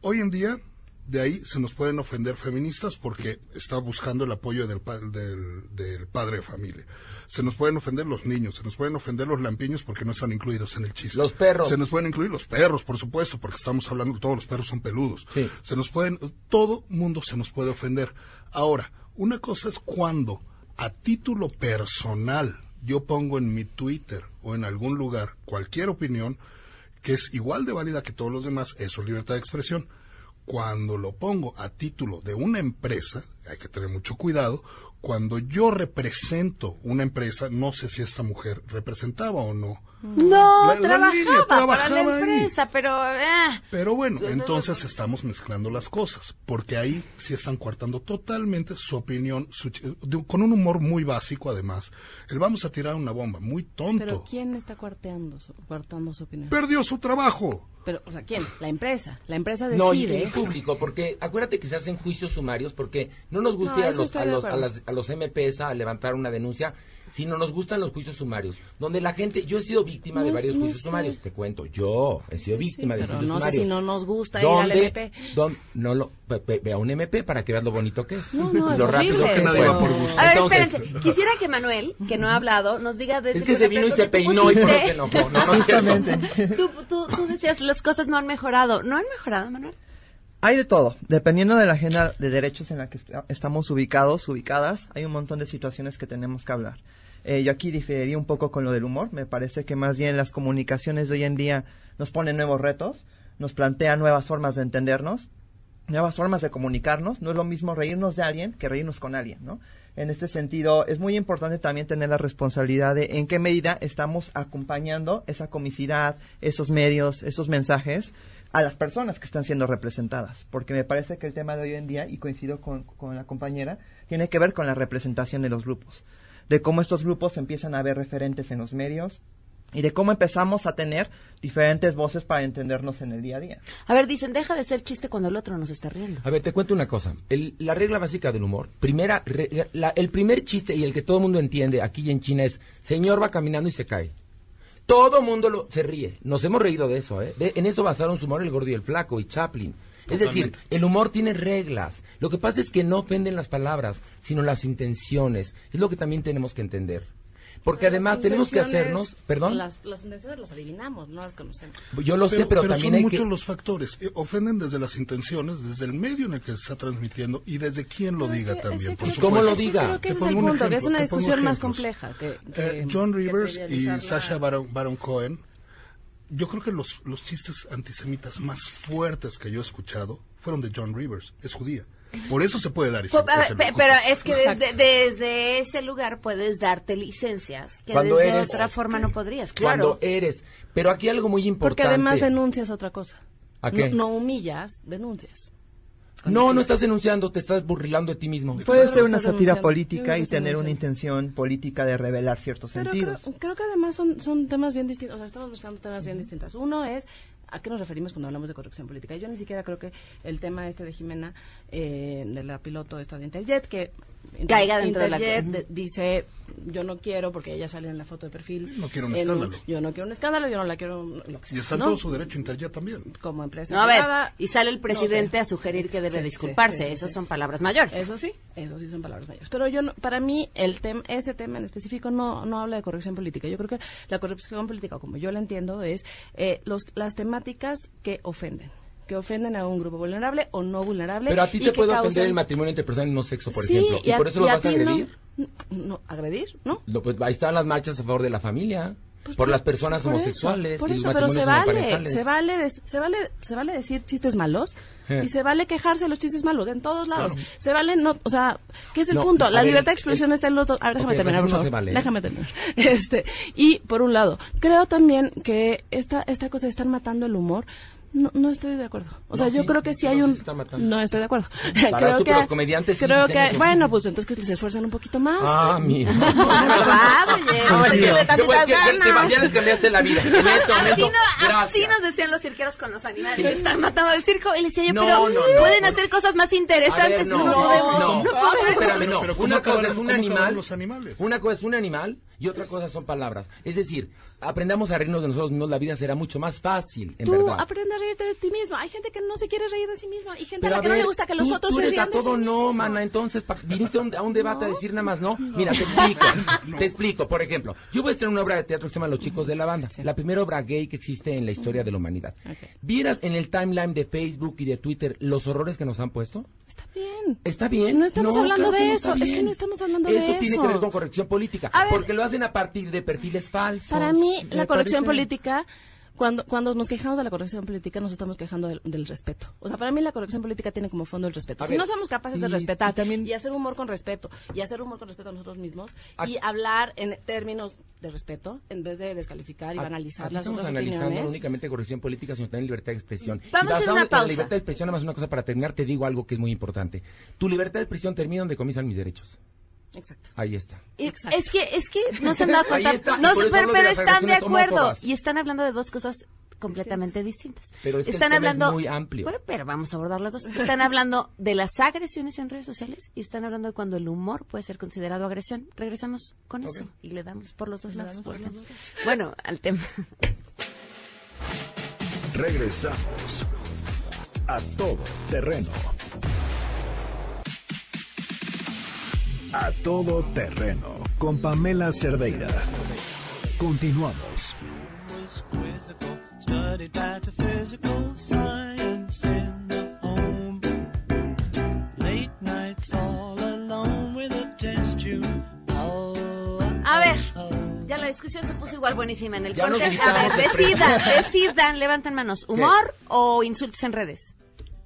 Speaker 10: Hoy en día, de ahí se nos pueden ofender feministas porque está buscando el apoyo del, pa- del, del padre de familia. Se nos pueden ofender los niños, se nos pueden ofender los lampiños porque no están incluidos en el chiste.
Speaker 12: Los perros.
Speaker 10: Se nos pueden incluir los perros, por supuesto, porque estamos hablando, todos los perros son peludos.
Speaker 12: Sí.
Speaker 10: Se nos pueden, todo mundo se nos puede ofender. Ahora, una cosa es cuando a título personal yo pongo en mi Twitter o en algún lugar cualquier opinión que es igual de válida que todos los demás, eso es libertad de expresión. Cuando lo pongo a título de una empresa, hay que tener mucho cuidado, cuando yo represento una empresa, no sé si esta mujer representaba o no.
Speaker 2: No,
Speaker 10: La- la
Speaker 2: trabajaba, para la
Speaker 10: trabajaba ahí.
Speaker 2: empresa, pero... eh.
Speaker 10: Pero bueno, entonces estamos mezclando las cosas, porque ahí sí están coartando totalmente su opinión, su con un humor muy básico además. El vamos a tirar una bomba, muy tonto.
Speaker 13: Pero ¿quién está cuarteando su, coartando su opinión?
Speaker 10: Perdió su trabajo.
Speaker 13: Pero, o sea, ¿quién? La empresa. La empresa
Speaker 12: No, y
Speaker 13: decide.
Speaker 12: el público, porque acuérdate que se hacen juicios sumarios porque no nos gusta
Speaker 13: No,
Speaker 12: ir a los, a, los, a,
Speaker 13: acuerdo.
Speaker 12: las- a los MPs a levantar una denuncia, sino nos gustan los juicios sumarios, donde la gente, yo he sido víctima de varios
Speaker 13: no
Speaker 12: juicios
Speaker 13: sé.
Speaker 12: sumarios, te cuento, yo he sido
Speaker 13: Sí,
Speaker 12: víctima
Speaker 13: sí,
Speaker 12: de
Speaker 13: pero
Speaker 12: juicios
Speaker 13: no sé
Speaker 12: sumarios.
Speaker 13: si no nos gusta ir al
Speaker 12: ¿Dónde-
Speaker 13: MP.
Speaker 12: dónde- no lo, ve, ve- ve a un MP para que veas lo bonito que es.
Speaker 13: No, no, es
Speaker 12: lo rápido
Speaker 13: horrible,
Speaker 12: que
Speaker 10: nadie va por gusto.
Speaker 2: A ver,
Speaker 12: Entonces,
Speaker 2: espérense. Quisiera que Manuel, que no ha hablado, nos diga desde
Speaker 12: Es que se vino y se peinó y por eso se enojó. No, no es.
Speaker 2: Tú, tú, tú decías, las cosas no han mejorado. ¿No han mejorado, Manuel?
Speaker 11: Hay de todo. Dependiendo de la agenda de derechos en la que est- estamos ubicados, ubicadas, hay un montón de situaciones que tenemos que hablar. Eh, yo aquí diferiría un poco con lo del humor. Me parece que más bien las comunicaciones de hoy en día nos ponen nuevos retos, nos plantean nuevas formas de entendernos, nuevas formas de comunicarnos. No es lo mismo reírnos de alguien que reírnos con alguien, ¿no? En este sentido, es muy importante también tener la responsabilidad de en qué medida estamos acompañando esa comicidad, esos medios, esos mensajes a las personas que están siendo representadas. Porque me parece que el tema de hoy en día, y coincido con, con la compañera, tiene que ver con la representación de los grupos. De cómo estos grupos empiezan a ver referentes en los medios y de cómo empezamos a tener diferentes voces para entendernos en el día a día.
Speaker 2: A ver, dicen, deja de ser chiste cuando el otro nos está riendo.
Speaker 12: A ver, te cuento una cosa. El- la regla básica del humor, primera, re- la- el primer chiste y el que todo el mundo entiende aquí en China es, señor va caminando y se cae. Todo el mundo lo- se ríe. Nos hemos reído de eso, ¿eh? De- en eso basaron su humor el gordo y el flaco y Chaplin. Es decir, el humor tiene reglas. Lo que pasa es que no ofenden las palabras, sino las intenciones. Es lo que también tenemos que entender. Porque
Speaker 13: Pero
Speaker 12: además tenemos que hacernos, perdón,
Speaker 13: Las, las intenciones las adivinamos, no las conocemos.
Speaker 12: yo lo sé, pero, también
Speaker 10: son
Speaker 12: hay
Speaker 10: muchos
Speaker 12: que...
Speaker 10: los factores. Eh, ofenden desde las intenciones, desde el medio en el que se está transmitiendo y desde quién lo
Speaker 13: Pero es
Speaker 10: diga
Speaker 13: que- es
Speaker 10: también,
Speaker 13: que
Speaker 10: por
Speaker 13: creo-
Speaker 10: supuesto.
Speaker 12: ¿Cómo lo
Speaker 13: es que
Speaker 12: diga?
Speaker 13: Creo que ese es el punto, que es
Speaker 10: ejemplo,
Speaker 13: una discusión más compleja. Que,
Speaker 10: Eh, John
Speaker 13: que
Speaker 10: Rivers y. Sasha Baron, Baron Cohen, yo creo que los, los chistes antisemitas más fuertes que yo he escuchado fueron de John Rivers, es judía. Por eso se puede dar ese, lujo.
Speaker 2: pero es que desde, desde ese lugar puedes darte licencias que
Speaker 12: Cuando
Speaker 2: desde
Speaker 12: eres-
Speaker 2: otra forma no podrías,
Speaker 12: Cuando
Speaker 2: claro.
Speaker 12: eres... Pero aquí algo muy importante.
Speaker 13: Porque además denuncias otra cosa.
Speaker 12: ¿A qué?
Speaker 13: No, no humillas, denuncias.
Speaker 12: No, no estás denunciando, te estás burlando de ti mismo.
Speaker 11: Puede ser una sátira política y tener una intención política de revelar ciertos
Speaker 13: Pero creo,
Speaker 11: sentidos.
Speaker 13: creo que además son, son temas bien distintos. O sea, estamos buscando temas bien distintos. Uno es ¿a qué nos referimos cuando hablamos de corrección política? Yo ni siquiera creo que el tema este de Jimena, eh, de la piloto esta de Interjet, que
Speaker 2: Caiga dentro de la-
Speaker 13: dice, yo no quiero, porque ella sale en la foto de perfil.
Speaker 10: No quiero un
Speaker 13: en
Speaker 10: escándalo.
Speaker 13: Yo no quiero un escándalo, yo no la quiero lo que sea.
Speaker 10: Y está en
Speaker 13: ¿no?
Speaker 10: todo su derecho Interjet también.
Speaker 13: Como empresa
Speaker 2: No, a ver,
Speaker 13: privada,
Speaker 2: y sale el
Speaker 13: no
Speaker 2: presidente
Speaker 13: sé.
Speaker 2: a sugerir que debe
Speaker 13: Sí,
Speaker 2: disculparse.
Speaker 13: sí, sí,
Speaker 2: Esas
Speaker 13: sí.
Speaker 2: son palabras mayores.
Speaker 13: Eso sí, eso sí son palabras mayores. Pero yo, no- para mí, el tem- ese tema en específico no, no habla de corrección política. Yo creo que la corrección política, como yo la entiendo, es eh, los, las temáticas que ofenden. Que ofenden a un grupo vulnerable o no vulnerable.
Speaker 12: Pero a ti
Speaker 13: y
Speaker 12: te puede
Speaker 13: causan-
Speaker 12: ofender el matrimonio entre personas mismo sexo, por
Speaker 13: Sí,
Speaker 12: ejemplo. Y,
Speaker 13: a-
Speaker 12: por eso lo
Speaker 13: y a
Speaker 12: vas a
Speaker 13: ti no.
Speaker 12: agredir.
Speaker 13: No, agredir, ¿no?
Speaker 12: Lo- pues, ahí están las marchas a favor de la familia,
Speaker 13: Pues
Speaker 12: por
Speaker 13: por-
Speaker 12: las personas
Speaker 13: por eso,
Speaker 12: homosexuales
Speaker 13: por
Speaker 12: y
Speaker 13: eso, pero se vale, se vale, des- se vale, se vale decir chistes malos
Speaker 12: Eh.
Speaker 13: y se vale quejarse de los chistes malos en todos lados. Se vale no, o sea, ¿qué es el
Speaker 12: No,
Speaker 13: punto? La
Speaker 12: ver,
Speaker 13: libertad de
Speaker 12: el-
Speaker 13: expresión está en los dos. A ver, déjame terminar, por favor.
Speaker 12: se vale, ¿eh?
Speaker 13: Déjame terminar. Este, y por un lado, creo también que esta esta cosa de estar matando el humor no, no estoy de acuerdo. O sea, yo
Speaker 12: sí,
Speaker 13: creo que sí hay un... No estoy de acuerdo.
Speaker 12: Para
Speaker 13: creo
Speaker 12: tú,
Speaker 13: que,
Speaker 12: pero comediantes sí
Speaker 13: creo que
Speaker 12: eso.
Speaker 13: Bueno, pues entonces que se esfuercen un poquito más.
Speaker 12: Ah, mira. Les cambiaste la vida. Neto,
Speaker 2: Así,
Speaker 12: neto,
Speaker 2: nos decían los cirqueros con los animales.
Speaker 12: Sí.
Speaker 2: Están matando al circo. Y le decía yo,
Speaker 12: No,
Speaker 2: pero
Speaker 12: no, no,
Speaker 2: pueden hacer cosas más
Speaker 12: A
Speaker 2: interesantes.
Speaker 12: ver,
Speaker 2: no,
Speaker 12: no,
Speaker 2: podemos.
Speaker 12: no,
Speaker 2: no podemos.
Speaker 12: espérame, no.
Speaker 10: Pero ¿cómo
Speaker 12: Una cosa es un animal,
Speaker 10: los animales?
Speaker 12: una cosa es un animal y otra cosa son palabras. Es decir, aprendamos a reírnos de nosotros mismos, la vida será mucho más fácil, en
Speaker 13: Tú
Speaker 12: verdad.
Speaker 13: aprende a reírte de ti mismo. Hay gente que no se quiere reír de sí misma y gente
Speaker 12: Pero
Speaker 13: a la que no
Speaker 12: ver,
Speaker 13: le gusta que los
Speaker 12: tú-
Speaker 13: otros
Speaker 12: tú
Speaker 13: se rían
Speaker 12: a
Speaker 13: de
Speaker 12: todo
Speaker 13: sí
Speaker 12: no,
Speaker 13: mismos.
Speaker 12: mana, entonces viniste a un, debate a decir nada más no. Mira, te explico, te explico. Por ejemplo, yo voy a estrenar una obra de teatro que se llama Los Chicos de la Banda, la primera obra gay que existe en la historia de la humanidad. ¿Vieras en el timeline de Facebook y de Twitter los horrores que nos han puesto?
Speaker 13: Está bien.
Speaker 12: Está bien.
Speaker 13: No estamos hablando
Speaker 12: claro
Speaker 13: de
Speaker 12: no
Speaker 13: eso, es que no estamos hablando de
Speaker 12: Eso tiene
Speaker 13: eso.
Speaker 12: que ver con corrección política,
Speaker 13: A ver.
Speaker 12: porque lo hacen a partir de perfiles falsos.
Speaker 13: Para mí, la corrección
Speaker 12: parece-
Speaker 13: política, cuando, cuando nos quejamos de la corrección política, nos estamos quejando del, del respeto. O sea, para mí la corrección política tiene como fondo el respeto.
Speaker 12: A
Speaker 13: si
Speaker 12: ver,
Speaker 13: no somos capaces de
Speaker 12: y-
Speaker 13: respetar
Speaker 12: y también-
Speaker 13: y hacer humor con respeto, y hacer humor con respeto a nosotros mismos,
Speaker 12: Aquí-
Speaker 13: y hablar en términos de respeto, en vez de descalificar y
Speaker 12: Aquí
Speaker 13: banalizar las
Speaker 12: estamos
Speaker 13: otras
Speaker 12: analizando
Speaker 13: opiniones.
Speaker 12: no únicamente corrección política, sino también libertad de expresión.
Speaker 2: Vamos a hacer una
Speaker 12: en la
Speaker 2: pausa.
Speaker 12: libertad de expresión, nada más una cosa para terminar, te digo algo que es muy importante. Tu libertad de expresión termina donde comienzan mis derechos.
Speaker 13: Exacto.
Speaker 12: Ahí está.
Speaker 2: Y Es que, es que no se han dado cuenta.
Speaker 12: está,
Speaker 2: No,
Speaker 12: eso
Speaker 2: pero,
Speaker 12: de
Speaker 2: están de acuerdo.
Speaker 12: homófobas.
Speaker 2: Y están hablando de dos cosas completamente distintas.
Speaker 12: Pero es que el
Speaker 2: están
Speaker 12: es
Speaker 2: hablando
Speaker 12: muy amplio.
Speaker 2: Pero vamos a abordar las dos. Están hablando de las agresiones en redes sociales y están hablando de cuando el humor puede ser considerado agresión. Regresamos con eso y le damos por los dos lados. por ejemplo. Bueno, al tema.
Speaker 1: Regresamos a todo terreno. A todo terreno con Pamela Cerdeira. Continuamos.
Speaker 5: a
Speaker 2: ver, ya la discusión se puso igual buenísima en el corte. A ver, decidan, decidan, levanten manos. ¿Humor o insultos en redes?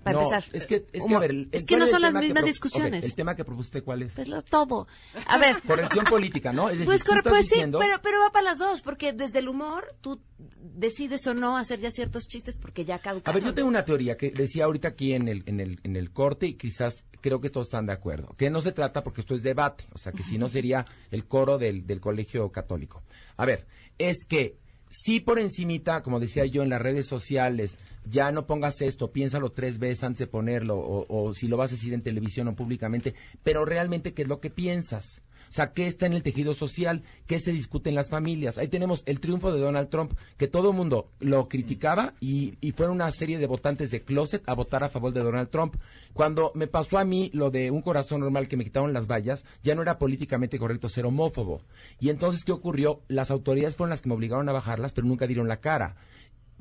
Speaker 2: Para
Speaker 12: no,
Speaker 2: empezar.
Speaker 12: es que, es que,
Speaker 2: Humor.
Speaker 12: a ver, el-
Speaker 2: Es
Speaker 12: el-
Speaker 2: que
Speaker 12: ¿cuál
Speaker 2: no son las mismas discusiones.
Speaker 12: el tema que propusiste, ¿cuál es?
Speaker 2: Pues lo- todo. A ver.
Speaker 12: Corrección política, ¿no? Es decir,
Speaker 2: Pues, corre- pues sí,
Speaker 12: diciendo-
Speaker 2: pero, pero va para las dos, porque desde el humor tú decides o no hacer ya ciertos chistes porque ya
Speaker 12: A
Speaker 2: caducaron.
Speaker 12: ver, yo tengo una teoría que decía ahorita aquí en el, en el, en el corte y quizás creo que todos están de acuerdo. Que no se trata porque esto es debate, o sea, que si no sería el coro del, del colegio católico. A ver, es que si por encimita, como decía yo en las redes sociales, ya no pongas esto, piénsalo tres veces antes de ponerlo, o, o si lo vas a decir en televisión o públicamente, pero realmente qué es lo que piensas. O sea, ¿qué está en el tejido social? ¿Qué se discute en las familias? Ahí tenemos el triunfo de Donald Trump, que todo el mundo lo criticaba y, y fueron una serie de votantes de closet a votar a favor de Donald Trump. Cuando me pasó a mí lo de un corazón normal que me quitaron las vallas, ya no era políticamente correcto ser homófobo. Y entonces, ¿qué ocurrió? Las autoridades fueron las que me obligaron a bajarlas, pero nunca dieron la cara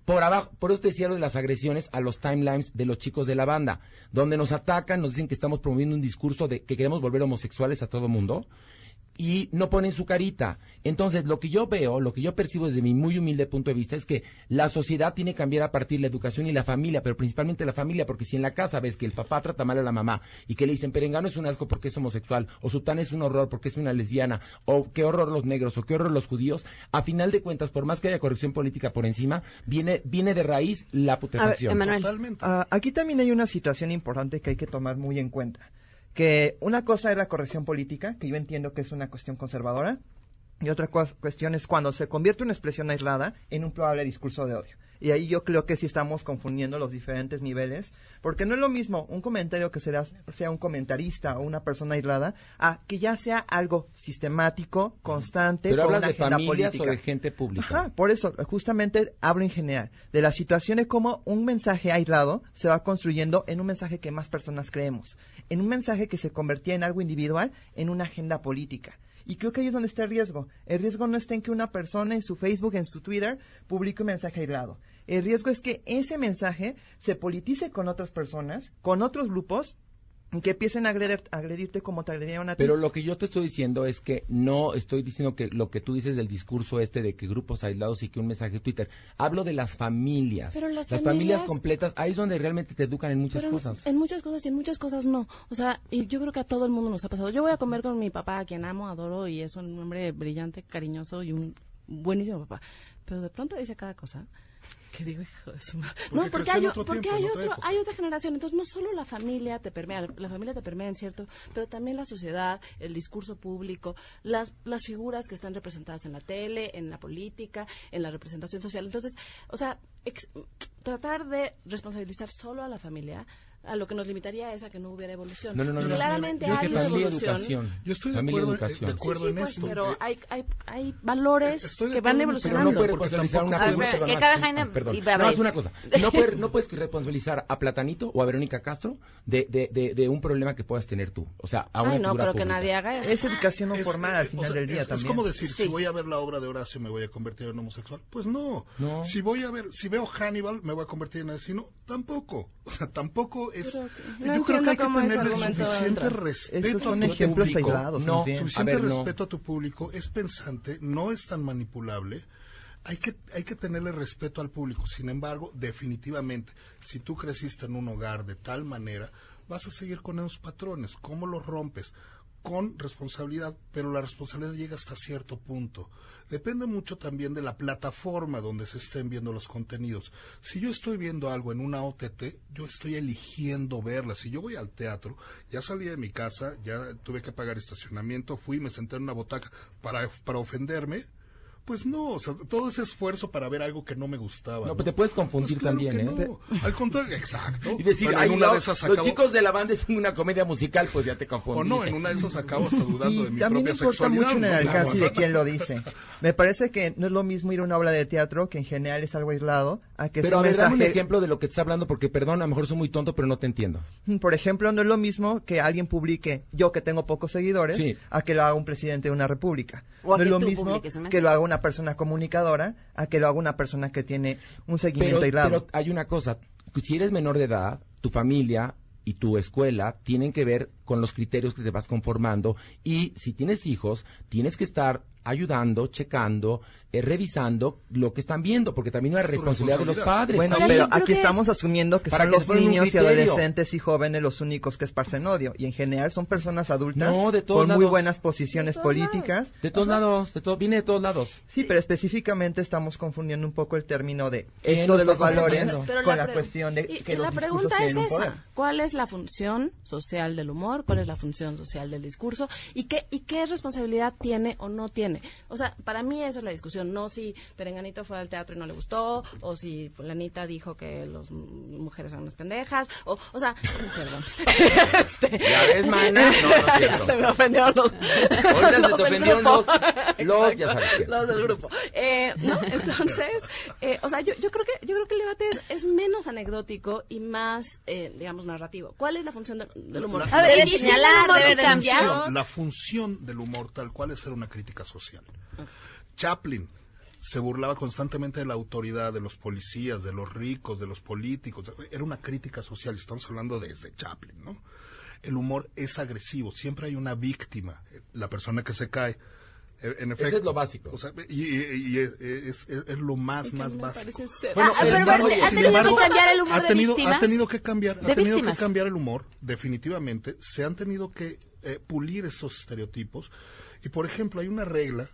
Speaker 12: por abajo, por eso te decía lo de las agresiones a los timelines de los chicos de la banda, donde nos atacan, nos dicen que estamos promoviendo un discurso de que queremos volver homosexuales a todo mundo y no ponen su carita. Entonces, lo que yo veo, lo que yo percibo desde mi muy humilde punto de vista es que la sociedad tiene que cambiar a partir de la educación y la familia, pero principalmente la familia, porque si en la casa ves que el papá trata mal a la mamá y que le dicen, Perengano es un asco porque es homosexual, o Sután es un horror porque es una lesbiana, o qué horror los negros, o qué horror los judíos, a final de cuentas, por más que haya corrección política por encima, viene, viene de raíz la putrefacción.
Speaker 11: Ah, aquí también hay una situación importante que hay que tomar muy en cuenta. Que una cosa es la corrección política, que yo entiendo que es una cuestión conservadora, y otra cuestión es cuando se convierte una expresión aislada en un probable discurso de odio. Y ahí yo creo que sí estamos confundiendo los diferentes niveles, porque no es lo mismo un comentario que será, sea un comentarista o una persona aislada, a que ya sea algo sistemático, constante,
Speaker 12: Pero
Speaker 11: con
Speaker 12: hablas
Speaker 11: una
Speaker 12: de
Speaker 11: agenda
Speaker 12: familias
Speaker 11: política.
Speaker 12: o de gente pública.
Speaker 11: Ajá, por eso, justamente hablo en general de la situación de cómo un mensaje aislado se va construyendo en un mensaje que más personas creemos, en un mensaje que se convertía en algo individual, en una agenda política. Y creo que ahí es donde está el riesgo. El riesgo no está en que una persona en su Facebook, en su Twitter, publique un mensaje aislado. El riesgo es que ese mensaje se politice con otras personas, con otros grupos, que empiecen a agredir- a agredirte como te agredieron a ti.
Speaker 12: Pero lo que yo te estoy diciendo es que no estoy diciendo que lo que tú dices del discurso este de que grupos aislados y que un mensaje de Twitter. Hablo de las familias.
Speaker 13: Pero las
Speaker 12: familias,
Speaker 13: familias-
Speaker 12: completas, ahí es donde realmente te educan en muchas
Speaker 13: Pero
Speaker 12: cosas.
Speaker 13: En muchas cosas y en muchas cosas no. O sea, y yo creo que a todo el mundo nos ha pasado. Yo voy a comer con mi papá, a quien amo, adoro y es un hombre brillante, cariñoso y un buenísimo papá. Pero de pronto dice cada cosa que digo, hijo de su madre.
Speaker 10: Porque
Speaker 13: No, porque, hay,
Speaker 10: otro
Speaker 13: porque
Speaker 10: tiempo,
Speaker 13: hay,
Speaker 10: otra
Speaker 13: otro,
Speaker 10: época.
Speaker 13: hay otra generación. Entonces, no solo la familia te permea, la familia te permea en cierto, pero también la sociedad, el discurso público, las, las figuras que están representadas en la tele, en la política, en la representación social. Entonces, o sea, ex- tratar de responsabilizar solo a la familia a lo que nos limitaría es a que no hubiera evolución.
Speaker 12: No, no, no,
Speaker 13: Y
Speaker 12: no.
Speaker 13: claramente hay
Speaker 12: que
Speaker 13: una evolución.
Speaker 12: educación.
Speaker 10: Yo estoy de acuerdo,
Speaker 12: educación.
Speaker 10: de acuerdo
Speaker 13: Sí,
Speaker 10: en
Speaker 13: pues,
Speaker 10: esto.
Speaker 13: pero
Speaker 10: Eh,
Speaker 13: hay, hay, hay valores
Speaker 10: de
Speaker 13: que van
Speaker 10: acuerdo, pero
Speaker 13: evolucionando.
Speaker 12: no puedes
Speaker 10: Porque
Speaker 12: responsabilizar a una
Speaker 10: tampoco-
Speaker 12: persona.
Speaker 2: A ver,
Speaker 12: perdón,
Speaker 2: que
Speaker 12: más-
Speaker 2: cada jaina-
Speaker 12: Perdón,
Speaker 2: y va,
Speaker 12: nada más
Speaker 2: va.
Speaker 12: una cosa. No puedes, no puedes responsabilizar a Platanito o a Verónica Castro de, de, de, de un problema que puedas tener tú. O sea, a una
Speaker 13: Ay, no, pero que nadie haga eso.
Speaker 11: Es educación no formal al
Speaker 10: o
Speaker 11: final
Speaker 10: sea,
Speaker 11: del día
Speaker 10: es,
Speaker 11: también.
Speaker 10: Es como decir,
Speaker 2: Sí.
Speaker 10: si voy a ver la obra de Horacio me voy a convertir en homosexual. Pues no.
Speaker 12: No.
Speaker 10: Si voy a ver, si veo Hannibal me voy a convertir en asesino. Tampoco. O sea, tampoco es.
Speaker 13: Que-
Speaker 10: yo creo que hay que tenerle suficiente respeto
Speaker 11: son
Speaker 10: a tu
Speaker 11: ejemplos
Speaker 10: público.
Speaker 11: aislados,
Speaker 12: No,
Speaker 11: bien.
Speaker 10: Suficiente
Speaker 12: A ver, no.
Speaker 10: respeto a tu público, es pensante, no es tan manipulable. Hay que, hay que tenerle respeto al público. Sin embargo, definitivamente, si tú creciste en un hogar de tal manera, vas a seguir con esos patrones. ¿Cómo los rompes? Con responsabilidad, pero la responsabilidad llega hasta cierto punto. Depende mucho también de la plataforma donde se estén viendo los contenidos. Si yo estoy viendo algo en una OTT, yo estoy eligiendo verla. Si yo voy al teatro, ya salí de mi casa, ya tuve que pagar estacionamiento, fui, me senté en una botaca para, para ofenderme. Pues no, o sea, todo ese esfuerzo para ver algo que no me gustaba.
Speaker 12: No, pero te puedes confundir
Speaker 10: Pues claro
Speaker 12: también,
Speaker 10: que
Speaker 12: ¿eh?
Speaker 10: no. Al contrario, exacto.
Speaker 12: Y decir,
Speaker 10: Bueno,
Speaker 12: "Ay,
Speaker 10: una
Speaker 12: no,
Speaker 10: de esas
Speaker 12: los
Speaker 10: acabo-
Speaker 12: chicos de la banda es una comedia musical, pues ya te
Speaker 10: O
Speaker 12: confundiste.
Speaker 10: no, en una de esas acabo hasta dudando de
Speaker 11: Y
Speaker 10: mi
Speaker 11: también
Speaker 10: propia
Speaker 11: importa
Speaker 10: sexualidad.
Speaker 11: mucho en el
Speaker 10: ¿no?
Speaker 11: alcance
Speaker 10: O
Speaker 11: de
Speaker 10: sea,
Speaker 11: quién lo dice. Me parece que no es lo mismo ir a una obra de teatro, que en general es algo aislado, a que
Speaker 12: Pero a
Speaker 11: un
Speaker 12: ver, dame un ejemplo de lo que estás hablando, porque perdón, a lo mejor soy muy tonto, pero no te entiendo.
Speaker 11: Por ejemplo, no es lo mismo que alguien publique yo que tengo pocos seguidores
Speaker 12: Sí.
Speaker 11: a que lo haga un presidente de una república.
Speaker 2: O a
Speaker 11: no es
Speaker 2: que
Speaker 11: lo mismo que lo haga una persona comunicadora a que lo haga una persona que tiene un seguimiento
Speaker 12: Pero,
Speaker 11: aislado.
Speaker 12: pero hay una cosa, si eres menor de edad, tu familia y tu escuela tienen que ver con los criterios que te vas conformando y si tienes hijos, tienes que estar ayudando, checando, eh, revisando lo que están viendo, porque también hay responsabilidad de los padres.
Speaker 11: Bueno,
Speaker 13: Ahora,
Speaker 11: pero aquí estamos asumiendo que
Speaker 12: Para
Speaker 11: son
Speaker 12: que
Speaker 11: los niños y adolescentes y jóvenes los únicos que esparcen odio. Y en general son personas adultas
Speaker 12: No, de todos
Speaker 11: con muy buenas posiciones
Speaker 13: De todos
Speaker 11: políticas.
Speaker 12: De todos lados, de todo, viene de todos lados.
Speaker 11: Sí, pero específicamente estamos confundiendo un poco el término de
Speaker 12: ¿Quién
Speaker 11: esto de los valores con la, cuestión de
Speaker 13: y-
Speaker 11: que
Speaker 13: y
Speaker 11: los
Speaker 13: la
Speaker 11: discursos
Speaker 13: pregunta es
Speaker 11: un poder.
Speaker 13: esa. ¿Cuál es la función social del humor? ¿Cuál es la función social del discurso? ¿Y qué, ¿Y qué responsabilidad tiene o no tiene? O sea, para mí esa es la discusión. No si Perenganito fue al teatro y no le gustó, o si fulanita dijo que las mujeres son unas pendejas, o, o sea, perdón. Este,
Speaker 12: ¿Ya ves, mana? No, no es cierto.
Speaker 13: se me ofendieron los...
Speaker 12: Ahorita se te
Speaker 13: del
Speaker 12: ofendieron
Speaker 13: grupo.
Speaker 12: los- los, ya sabes.
Speaker 13: Los del grupo. Eh, ¿no? Entonces, eh, o sea, yo, yo creo que yo creo que el debate es, es menos anecdótico y más, eh, digamos, narrativo. ¿Cuál es la función de- del humor?
Speaker 2: A ver,
Speaker 13: Debe
Speaker 2: y señalar,
Speaker 13: humor
Speaker 2: debe
Speaker 13: que
Speaker 2: de cambiar.
Speaker 10: función- la función del humor tal cual es ser una crítica social. Chaplin se burlaba constantemente de la autoridad, de los policías, de los ricos, de los políticos. Era una crítica social, estamos hablando desde Chaplin, ¿no? El humor es agresivo, siempre hay una víctima, la persona que se cae. Eh, En efecto,
Speaker 12: es lo básico.
Speaker 10: O sea, y, y- y es, es- es- es lo más, más
Speaker 13: me
Speaker 10: básico.
Speaker 12: Bueno,
Speaker 2: Ah, pero
Speaker 12: oye,
Speaker 2: ¿ha tenido
Speaker 12: embargo,
Speaker 2: que cambiar el humor
Speaker 10: ha
Speaker 2: de
Speaker 10: tenido,
Speaker 2: víctimas?
Speaker 10: ha tenido que cambiar, ha tenido
Speaker 2: víctimas.
Speaker 10: que cambiar el humor, definitivamente. Se han tenido que eh, pulir estos estereotipos. Y por ejemplo, hay una regla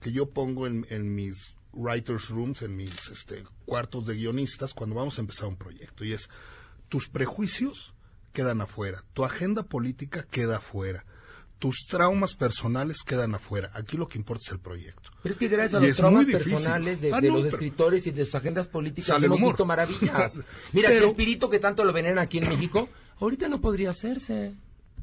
Speaker 10: que yo pongo en, en mis writers rooms, en mis este, cuartos de guionistas, cuando vamos a empezar un proyecto. Y es, tus prejuicios quedan afuera, tu agenda política queda afuera. Tus traumas personales quedan afuera. Aquí lo que importa es el proyecto.
Speaker 12: Pero es que gracias a los traumas personales de,
Speaker 10: Ah,
Speaker 12: de
Speaker 10: no,
Speaker 12: los escritores y de sus agendas políticas hemos
Speaker 10: humor.
Speaker 12: visto maravillas. Mira,
Speaker 10: Pero-
Speaker 12: Chespirito, que tanto lo veneran aquí en México, ahorita no podría hacerse.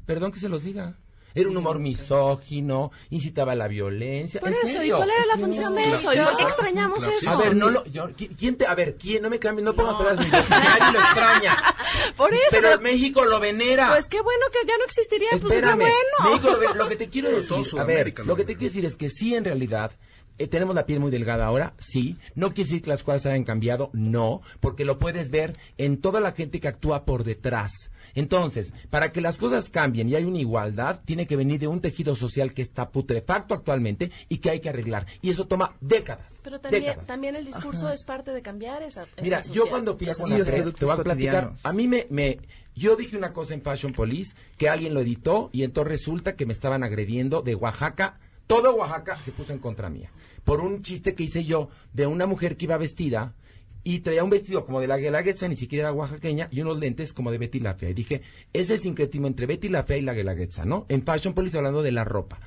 Speaker 12: Perdón que se los diga. Era un humor misógino, incitaba a la violencia.
Speaker 13: Por
Speaker 12: ¿En
Speaker 13: eso, ¿y cuál era la función de eso? ¿Y por qué extrañamos eso?
Speaker 12: A ver, no lo, yo- ¿qui- ¿quién te, a ver, quién, no me cambie, no pongas boca, nadie lo extraña.
Speaker 13: Por eso,
Speaker 12: Pero
Speaker 13: pero-
Speaker 12: México lo venera.
Speaker 13: Pues qué bueno que ya no existiría, pues qué
Speaker 12: Espérame,
Speaker 13: bueno.
Speaker 12: México, lo lo que te quiero decir, a ver,
Speaker 10: lo
Speaker 12: que te quiero decir es que sí, en realidad, eh, tenemos la piel muy delgada ahora, sí. No quiere decir que las cosas hayan cambiado, no, porque lo puedes ver en toda la gente que actúa por detrás. Entonces, para que las cosas cambien y hay una igualdad, tiene que venir de un tejido social que está putrefacto actualmente y que hay que arreglar. Y eso toma décadas.
Speaker 13: Pero también,
Speaker 12: décadas.
Speaker 13: también el discurso es parte de cambiar esa, esa
Speaker 12: Mira, yo cuando fui a
Speaker 11: productos
Speaker 12: te voy a platicar, a mí me, me, yo dije una cosa en Fashion Police, que alguien lo editó, y entonces resulta que me estaban agrediendo de Oaxaca, todo Oaxaca se puso en contra mía, por un chiste que hice yo de una mujer que iba vestida, y traía un vestido como de la Guelaguetza, ni siquiera era oaxaqueña, y unos lentes como de Betty la Fea. Y dije, es el sincretismo entre Betty la Fea y la Guelaguetza, ¿no? En Fashion Police hablando de la ropa.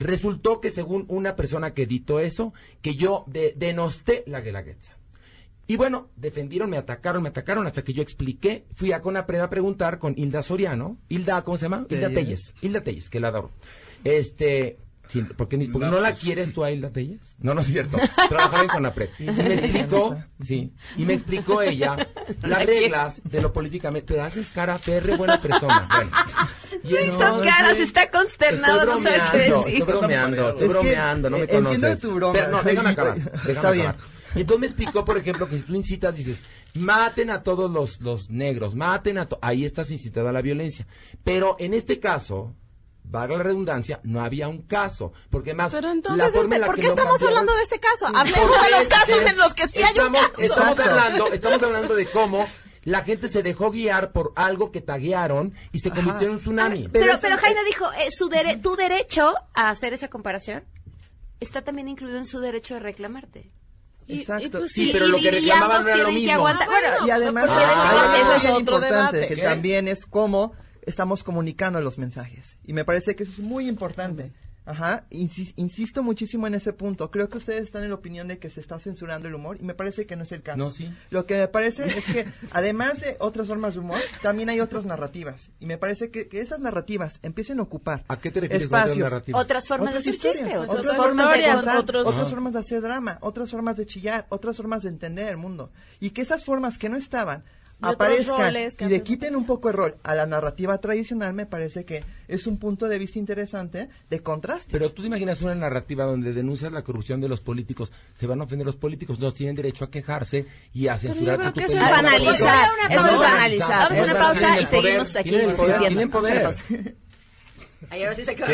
Speaker 12: Resultó que según una persona que editó eso, que yo de- denosté la Guelaguetza. Y bueno, defendieron, me atacaron, me atacaron hasta que yo expliqué. Fui a Conapred a preguntar con Hilda Soriano. Hilda, ¿cómo se llama? Hilda
Speaker 11: Telles.
Speaker 12: Telles. Hilda Telles, que la adoro. Este, sí, porque, ni- porque no la quieres tú a Hilda Telles. No, no es cierto. Trabajaba en Conapred. Y me explicó, sí, y me explicó ella las reglas de lo políticamente. Pero haces cara perre, buena persona. Bueno.
Speaker 2: No hizo
Speaker 12: entonces-
Speaker 2: caras, está consternado,
Speaker 12: Estoy
Speaker 2: no sabe qué
Speaker 12: bromeando,
Speaker 2: decir.
Speaker 12: estoy bromeando, estoy
Speaker 11: Es que,
Speaker 12: bromeando, no me
Speaker 11: entiendo
Speaker 12: conoces.
Speaker 11: tu broma.
Speaker 12: Pero no, déjame acabar.
Speaker 11: Está
Speaker 12: déjame
Speaker 11: bien.
Speaker 12: acabar. Y entonces me explicó, por ejemplo, que si tú incitas, dices, maten a todos los, los negros, maten a to-". Ahí estás incitando a la violencia. Pero en este caso, valga la redundancia, no había un caso. Porque más.
Speaker 13: Pero
Speaker 12: la
Speaker 13: entonces,
Speaker 12: forma
Speaker 13: este,
Speaker 12: en la
Speaker 13: ¿por qué estamos
Speaker 12: cambiaron-
Speaker 13: hablando de este caso? Hablemos
Speaker 12: Porque
Speaker 13: de los casos
Speaker 12: este,
Speaker 13: en los que sí hay un
Speaker 12: estamos,
Speaker 13: caso.
Speaker 12: Estamos hablando, estamos hablando de cómo la gente se dejó guiar por algo que taguearon y se convirtió en un tsunami.
Speaker 2: Pero,
Speaker 11: eso-
Speaker 2: pero Jaina dijo, eh, su dere- tu derecho a hacer esa comparación está también incluido en su derecho de reclamarte.
Speaker 13: Y-
Speaker 11: Exacto.
Speaker 13: y pues
Speaker 12: Sí, pero
Speaker 2: y-
Speaker 12: lo que
Speaker 2: y
Speaker 12: reclamaban no era lo
Speaker 2: tienen que
Speaker 12: mismo.
Speaker 2: aguantar. Bueno,
Speaker 11: Y además, hay
Speaker 12: Ah,
Speaker 11: bien
Speaker 13: es otro
Speaker 11: importante,
Speaker 13: debate.
Speaker 11: que
Speaker 12: ¿Qué?
Speaker 11: también es cómo estamos comunicando los mensajes. Y me parece que eso es muy importante. Ajá, Insis- insisto muchísimo en ese punto. Creo que ustedes están en la opinión de que se está censurando el humor y me parece que no es el caso.
Speaker 12: No, sí.
Speaker 11: Lo que me parece es que además de otras formas de humor, también hay otras narrativas. Y me parece que, que esas narrativas empiecen a ocupar
Speaker 12: ¿A qué te refieres con otras
Speaker 11: espacios,
Speaker 12: narrativas?
Speaker 2: Otras formas
Speaker 11: otras
Speaker 2: de hacer
Speaker 11: historias,
Speaker 2: chiste,
Speaker 11: otras
Speaker 2: otras
Speaker 11: formas
Speaker 2: de
Speaker 11: de
Speaker 13: historias,
Speaker 11: contar,
Speaker 13: otros-
Speaker 11: otras
Speaker 12: Ajá.
Speaker 11: formas de hacer drama, otras formas de chillar, otras formas de entender el mundo. Y que esas formas que no estaban aparezcan y le quiten un poco el rol a la narrativa tradicional, me parece que es un punto de vista interesante de contraste.
Speaker 12: Pero tú te imaginas una narrativa donde denuncias la corrupción de los políticos, se van a ofender los políticos, no tienen derecho a quejarse y a censurar
Speaker 13: creo
Speaker 12: tu
Speaker 13: que eso es banalizar, eso es
Speaker 2: pausa.
Speaker 13: banalizar.
Speaker 2: Vamos a una pausa y seguimos aquí
Speaker 12: tienen el poder,
Speaker 2: discutiendo. Ahí ahora sí se quedó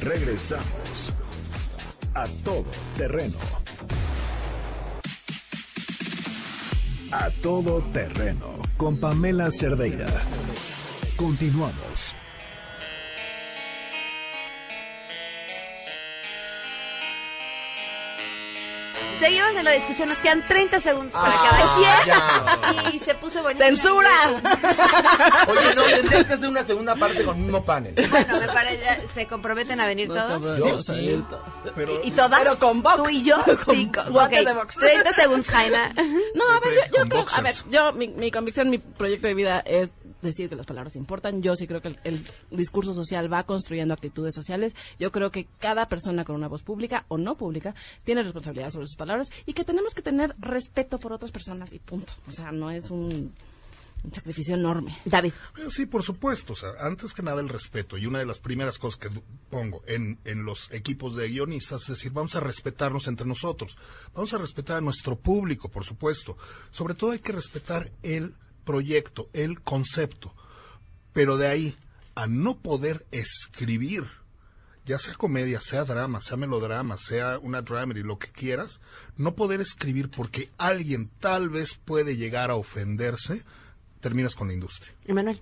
Speaker 1: Regresamos a todo terreno. A todo terreno con Pamela Cerdeira. Continuamos.
Speaker 2: Seguimos en la discusión, nos quedan 30 segundos para
Speaker 12: Ah,
Speaker 2: cada quien. Y se puso bonito.
Speaker 13: ¡Censura!
Speaker 12: Oye, no, tendrías que hacer una segunda parte con el mismo panel.
Speaker 2: Bueno, me parece, ¿se comprometen a venir todos?
Speaker 12: Yo sí.
Speaker 10: Pero
Speaker 2: ¿Y todas?
Speaker 13: Pero con box.
Speaker 2: ¿Tú y yo?
Speaker 13: Con
Speaker 2: Sí, con-
Speaker 13: guante
Speaker 2: ok.
Speaker 13: de box.
Speaker 2: 30 segundos, Jaina.
Speaker 13: No, a ver, yo, yo creo, a ver, yo, mi, mi convicción, mi proyecto de vida es decir que las palabras importan. Yo sí creo que el, el discurso social va construyendo actitudes sociales. Yo creo que cada persona con una voz pública o no pública tiene responsabilidad sobre sus palabras y que tenemos que tener respeto por otras personas y punto. O sea, no es un, un sacrificio enorme.
Speaker 2: David.
Speaker 10: Eh, Sí, por supuesto. O sea, antes que nada el respeto. Y una de las primeras cosas que pongo en, en los equipos de guionistas es decir, vamos a respetarnos entre nosotros. Vamos a respetar a nuestro público, por supuesto. Sobre todo hay que respetar el proyecto, el concepto. Pero de ahí a no poder escribir, ya sea comedia, sea drama, sea melodrama, sea una dramedy, lo que quieras, no poder escribir porque alguien tal vez puede llegar a ofenderse, terminas con la industria.
Speaker 2: Emanuel.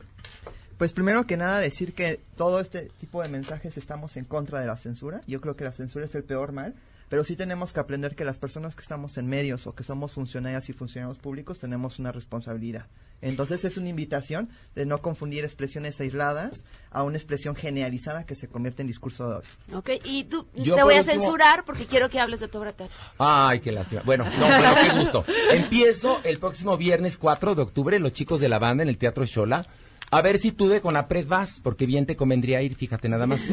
Speaker 11: Pues primero que nada decir que todo este tipo de mensajes estamos en contra de la censura. Yo creo que la censura es el peor mal, pero sí tenemos que aprender que las personas que estamos en medios o que somos funcionarias y funcionarios públicos tenemos una responsabilidad. Entonces es una invitación de no confundir expresiones aisladas a una expresión generalizada que se convierte en discurso de odio.
Speaker 2: Ok, y tú
Speaker 12: Yo,
Speaker 2: te voy a
Speaker 12: último-
Speaker 2: censurar porque quiero que hables de tu obra teatro.
Speaker 12: Ay, qué lástima. Bueno, no, bueno, qué gusto. Empiezo el próximo viernes 4 de octubre, los chicos de la banda en el Teatro Shola. A ver si tú de Conapred vas, porque bien te convendría ir, fíjate nada más.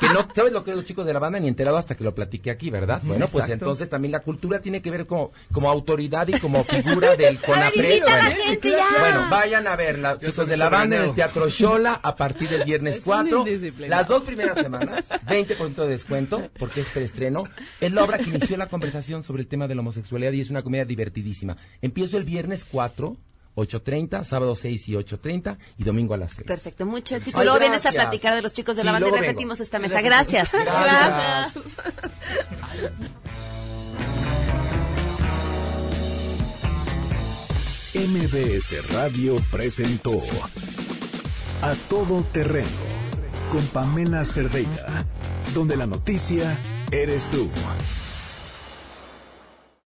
Speaker 12: Que no, ¿sabes lo que es los chicos de la banda? Ni enterado hasta que lo platiqué aquí, ¿verdad? Bueno, pues
Speaker 11: Exacto.
Speaker 12: entonces también la cultura tiene que ver como, como autoridad y como figura del Conapred. Bueno,
Speaker 2: gente ya.
Speaker 12: Bueno, vayan a ver, los chicos de la banda en el. Teatro Shola a partir del viernes
Speaker 13: Es un
Speaker 12: 4.
Speaker 13: indisciplinado.
Speaker 12: Las dos primeras semanas, 20% de descuento, porque es preestreno. Es la obra que inició la conversación sobre el tema de la homosexualidad y es una comedia divertidísima. Empiezo el viernes 4, 8.30, sábado 6 y 8.30 y domingo a las 6.
Speaker 2: Perfecto, mucho éxito. Luego vienes a
Speaker 12: gracias.
Speaker 2: platicar de los chicos de la
Speaker 12: Sí,
Speaker 2: banda y
Speaker 12: luego vengo.
Speaker 2: repetimos esta mesa. Gracias.
Speaker 12: Gracias.
Speaker 1: MBS Radio presentó A Todo Terreno con Pamela Cerdeira, donde la noticia eres tú.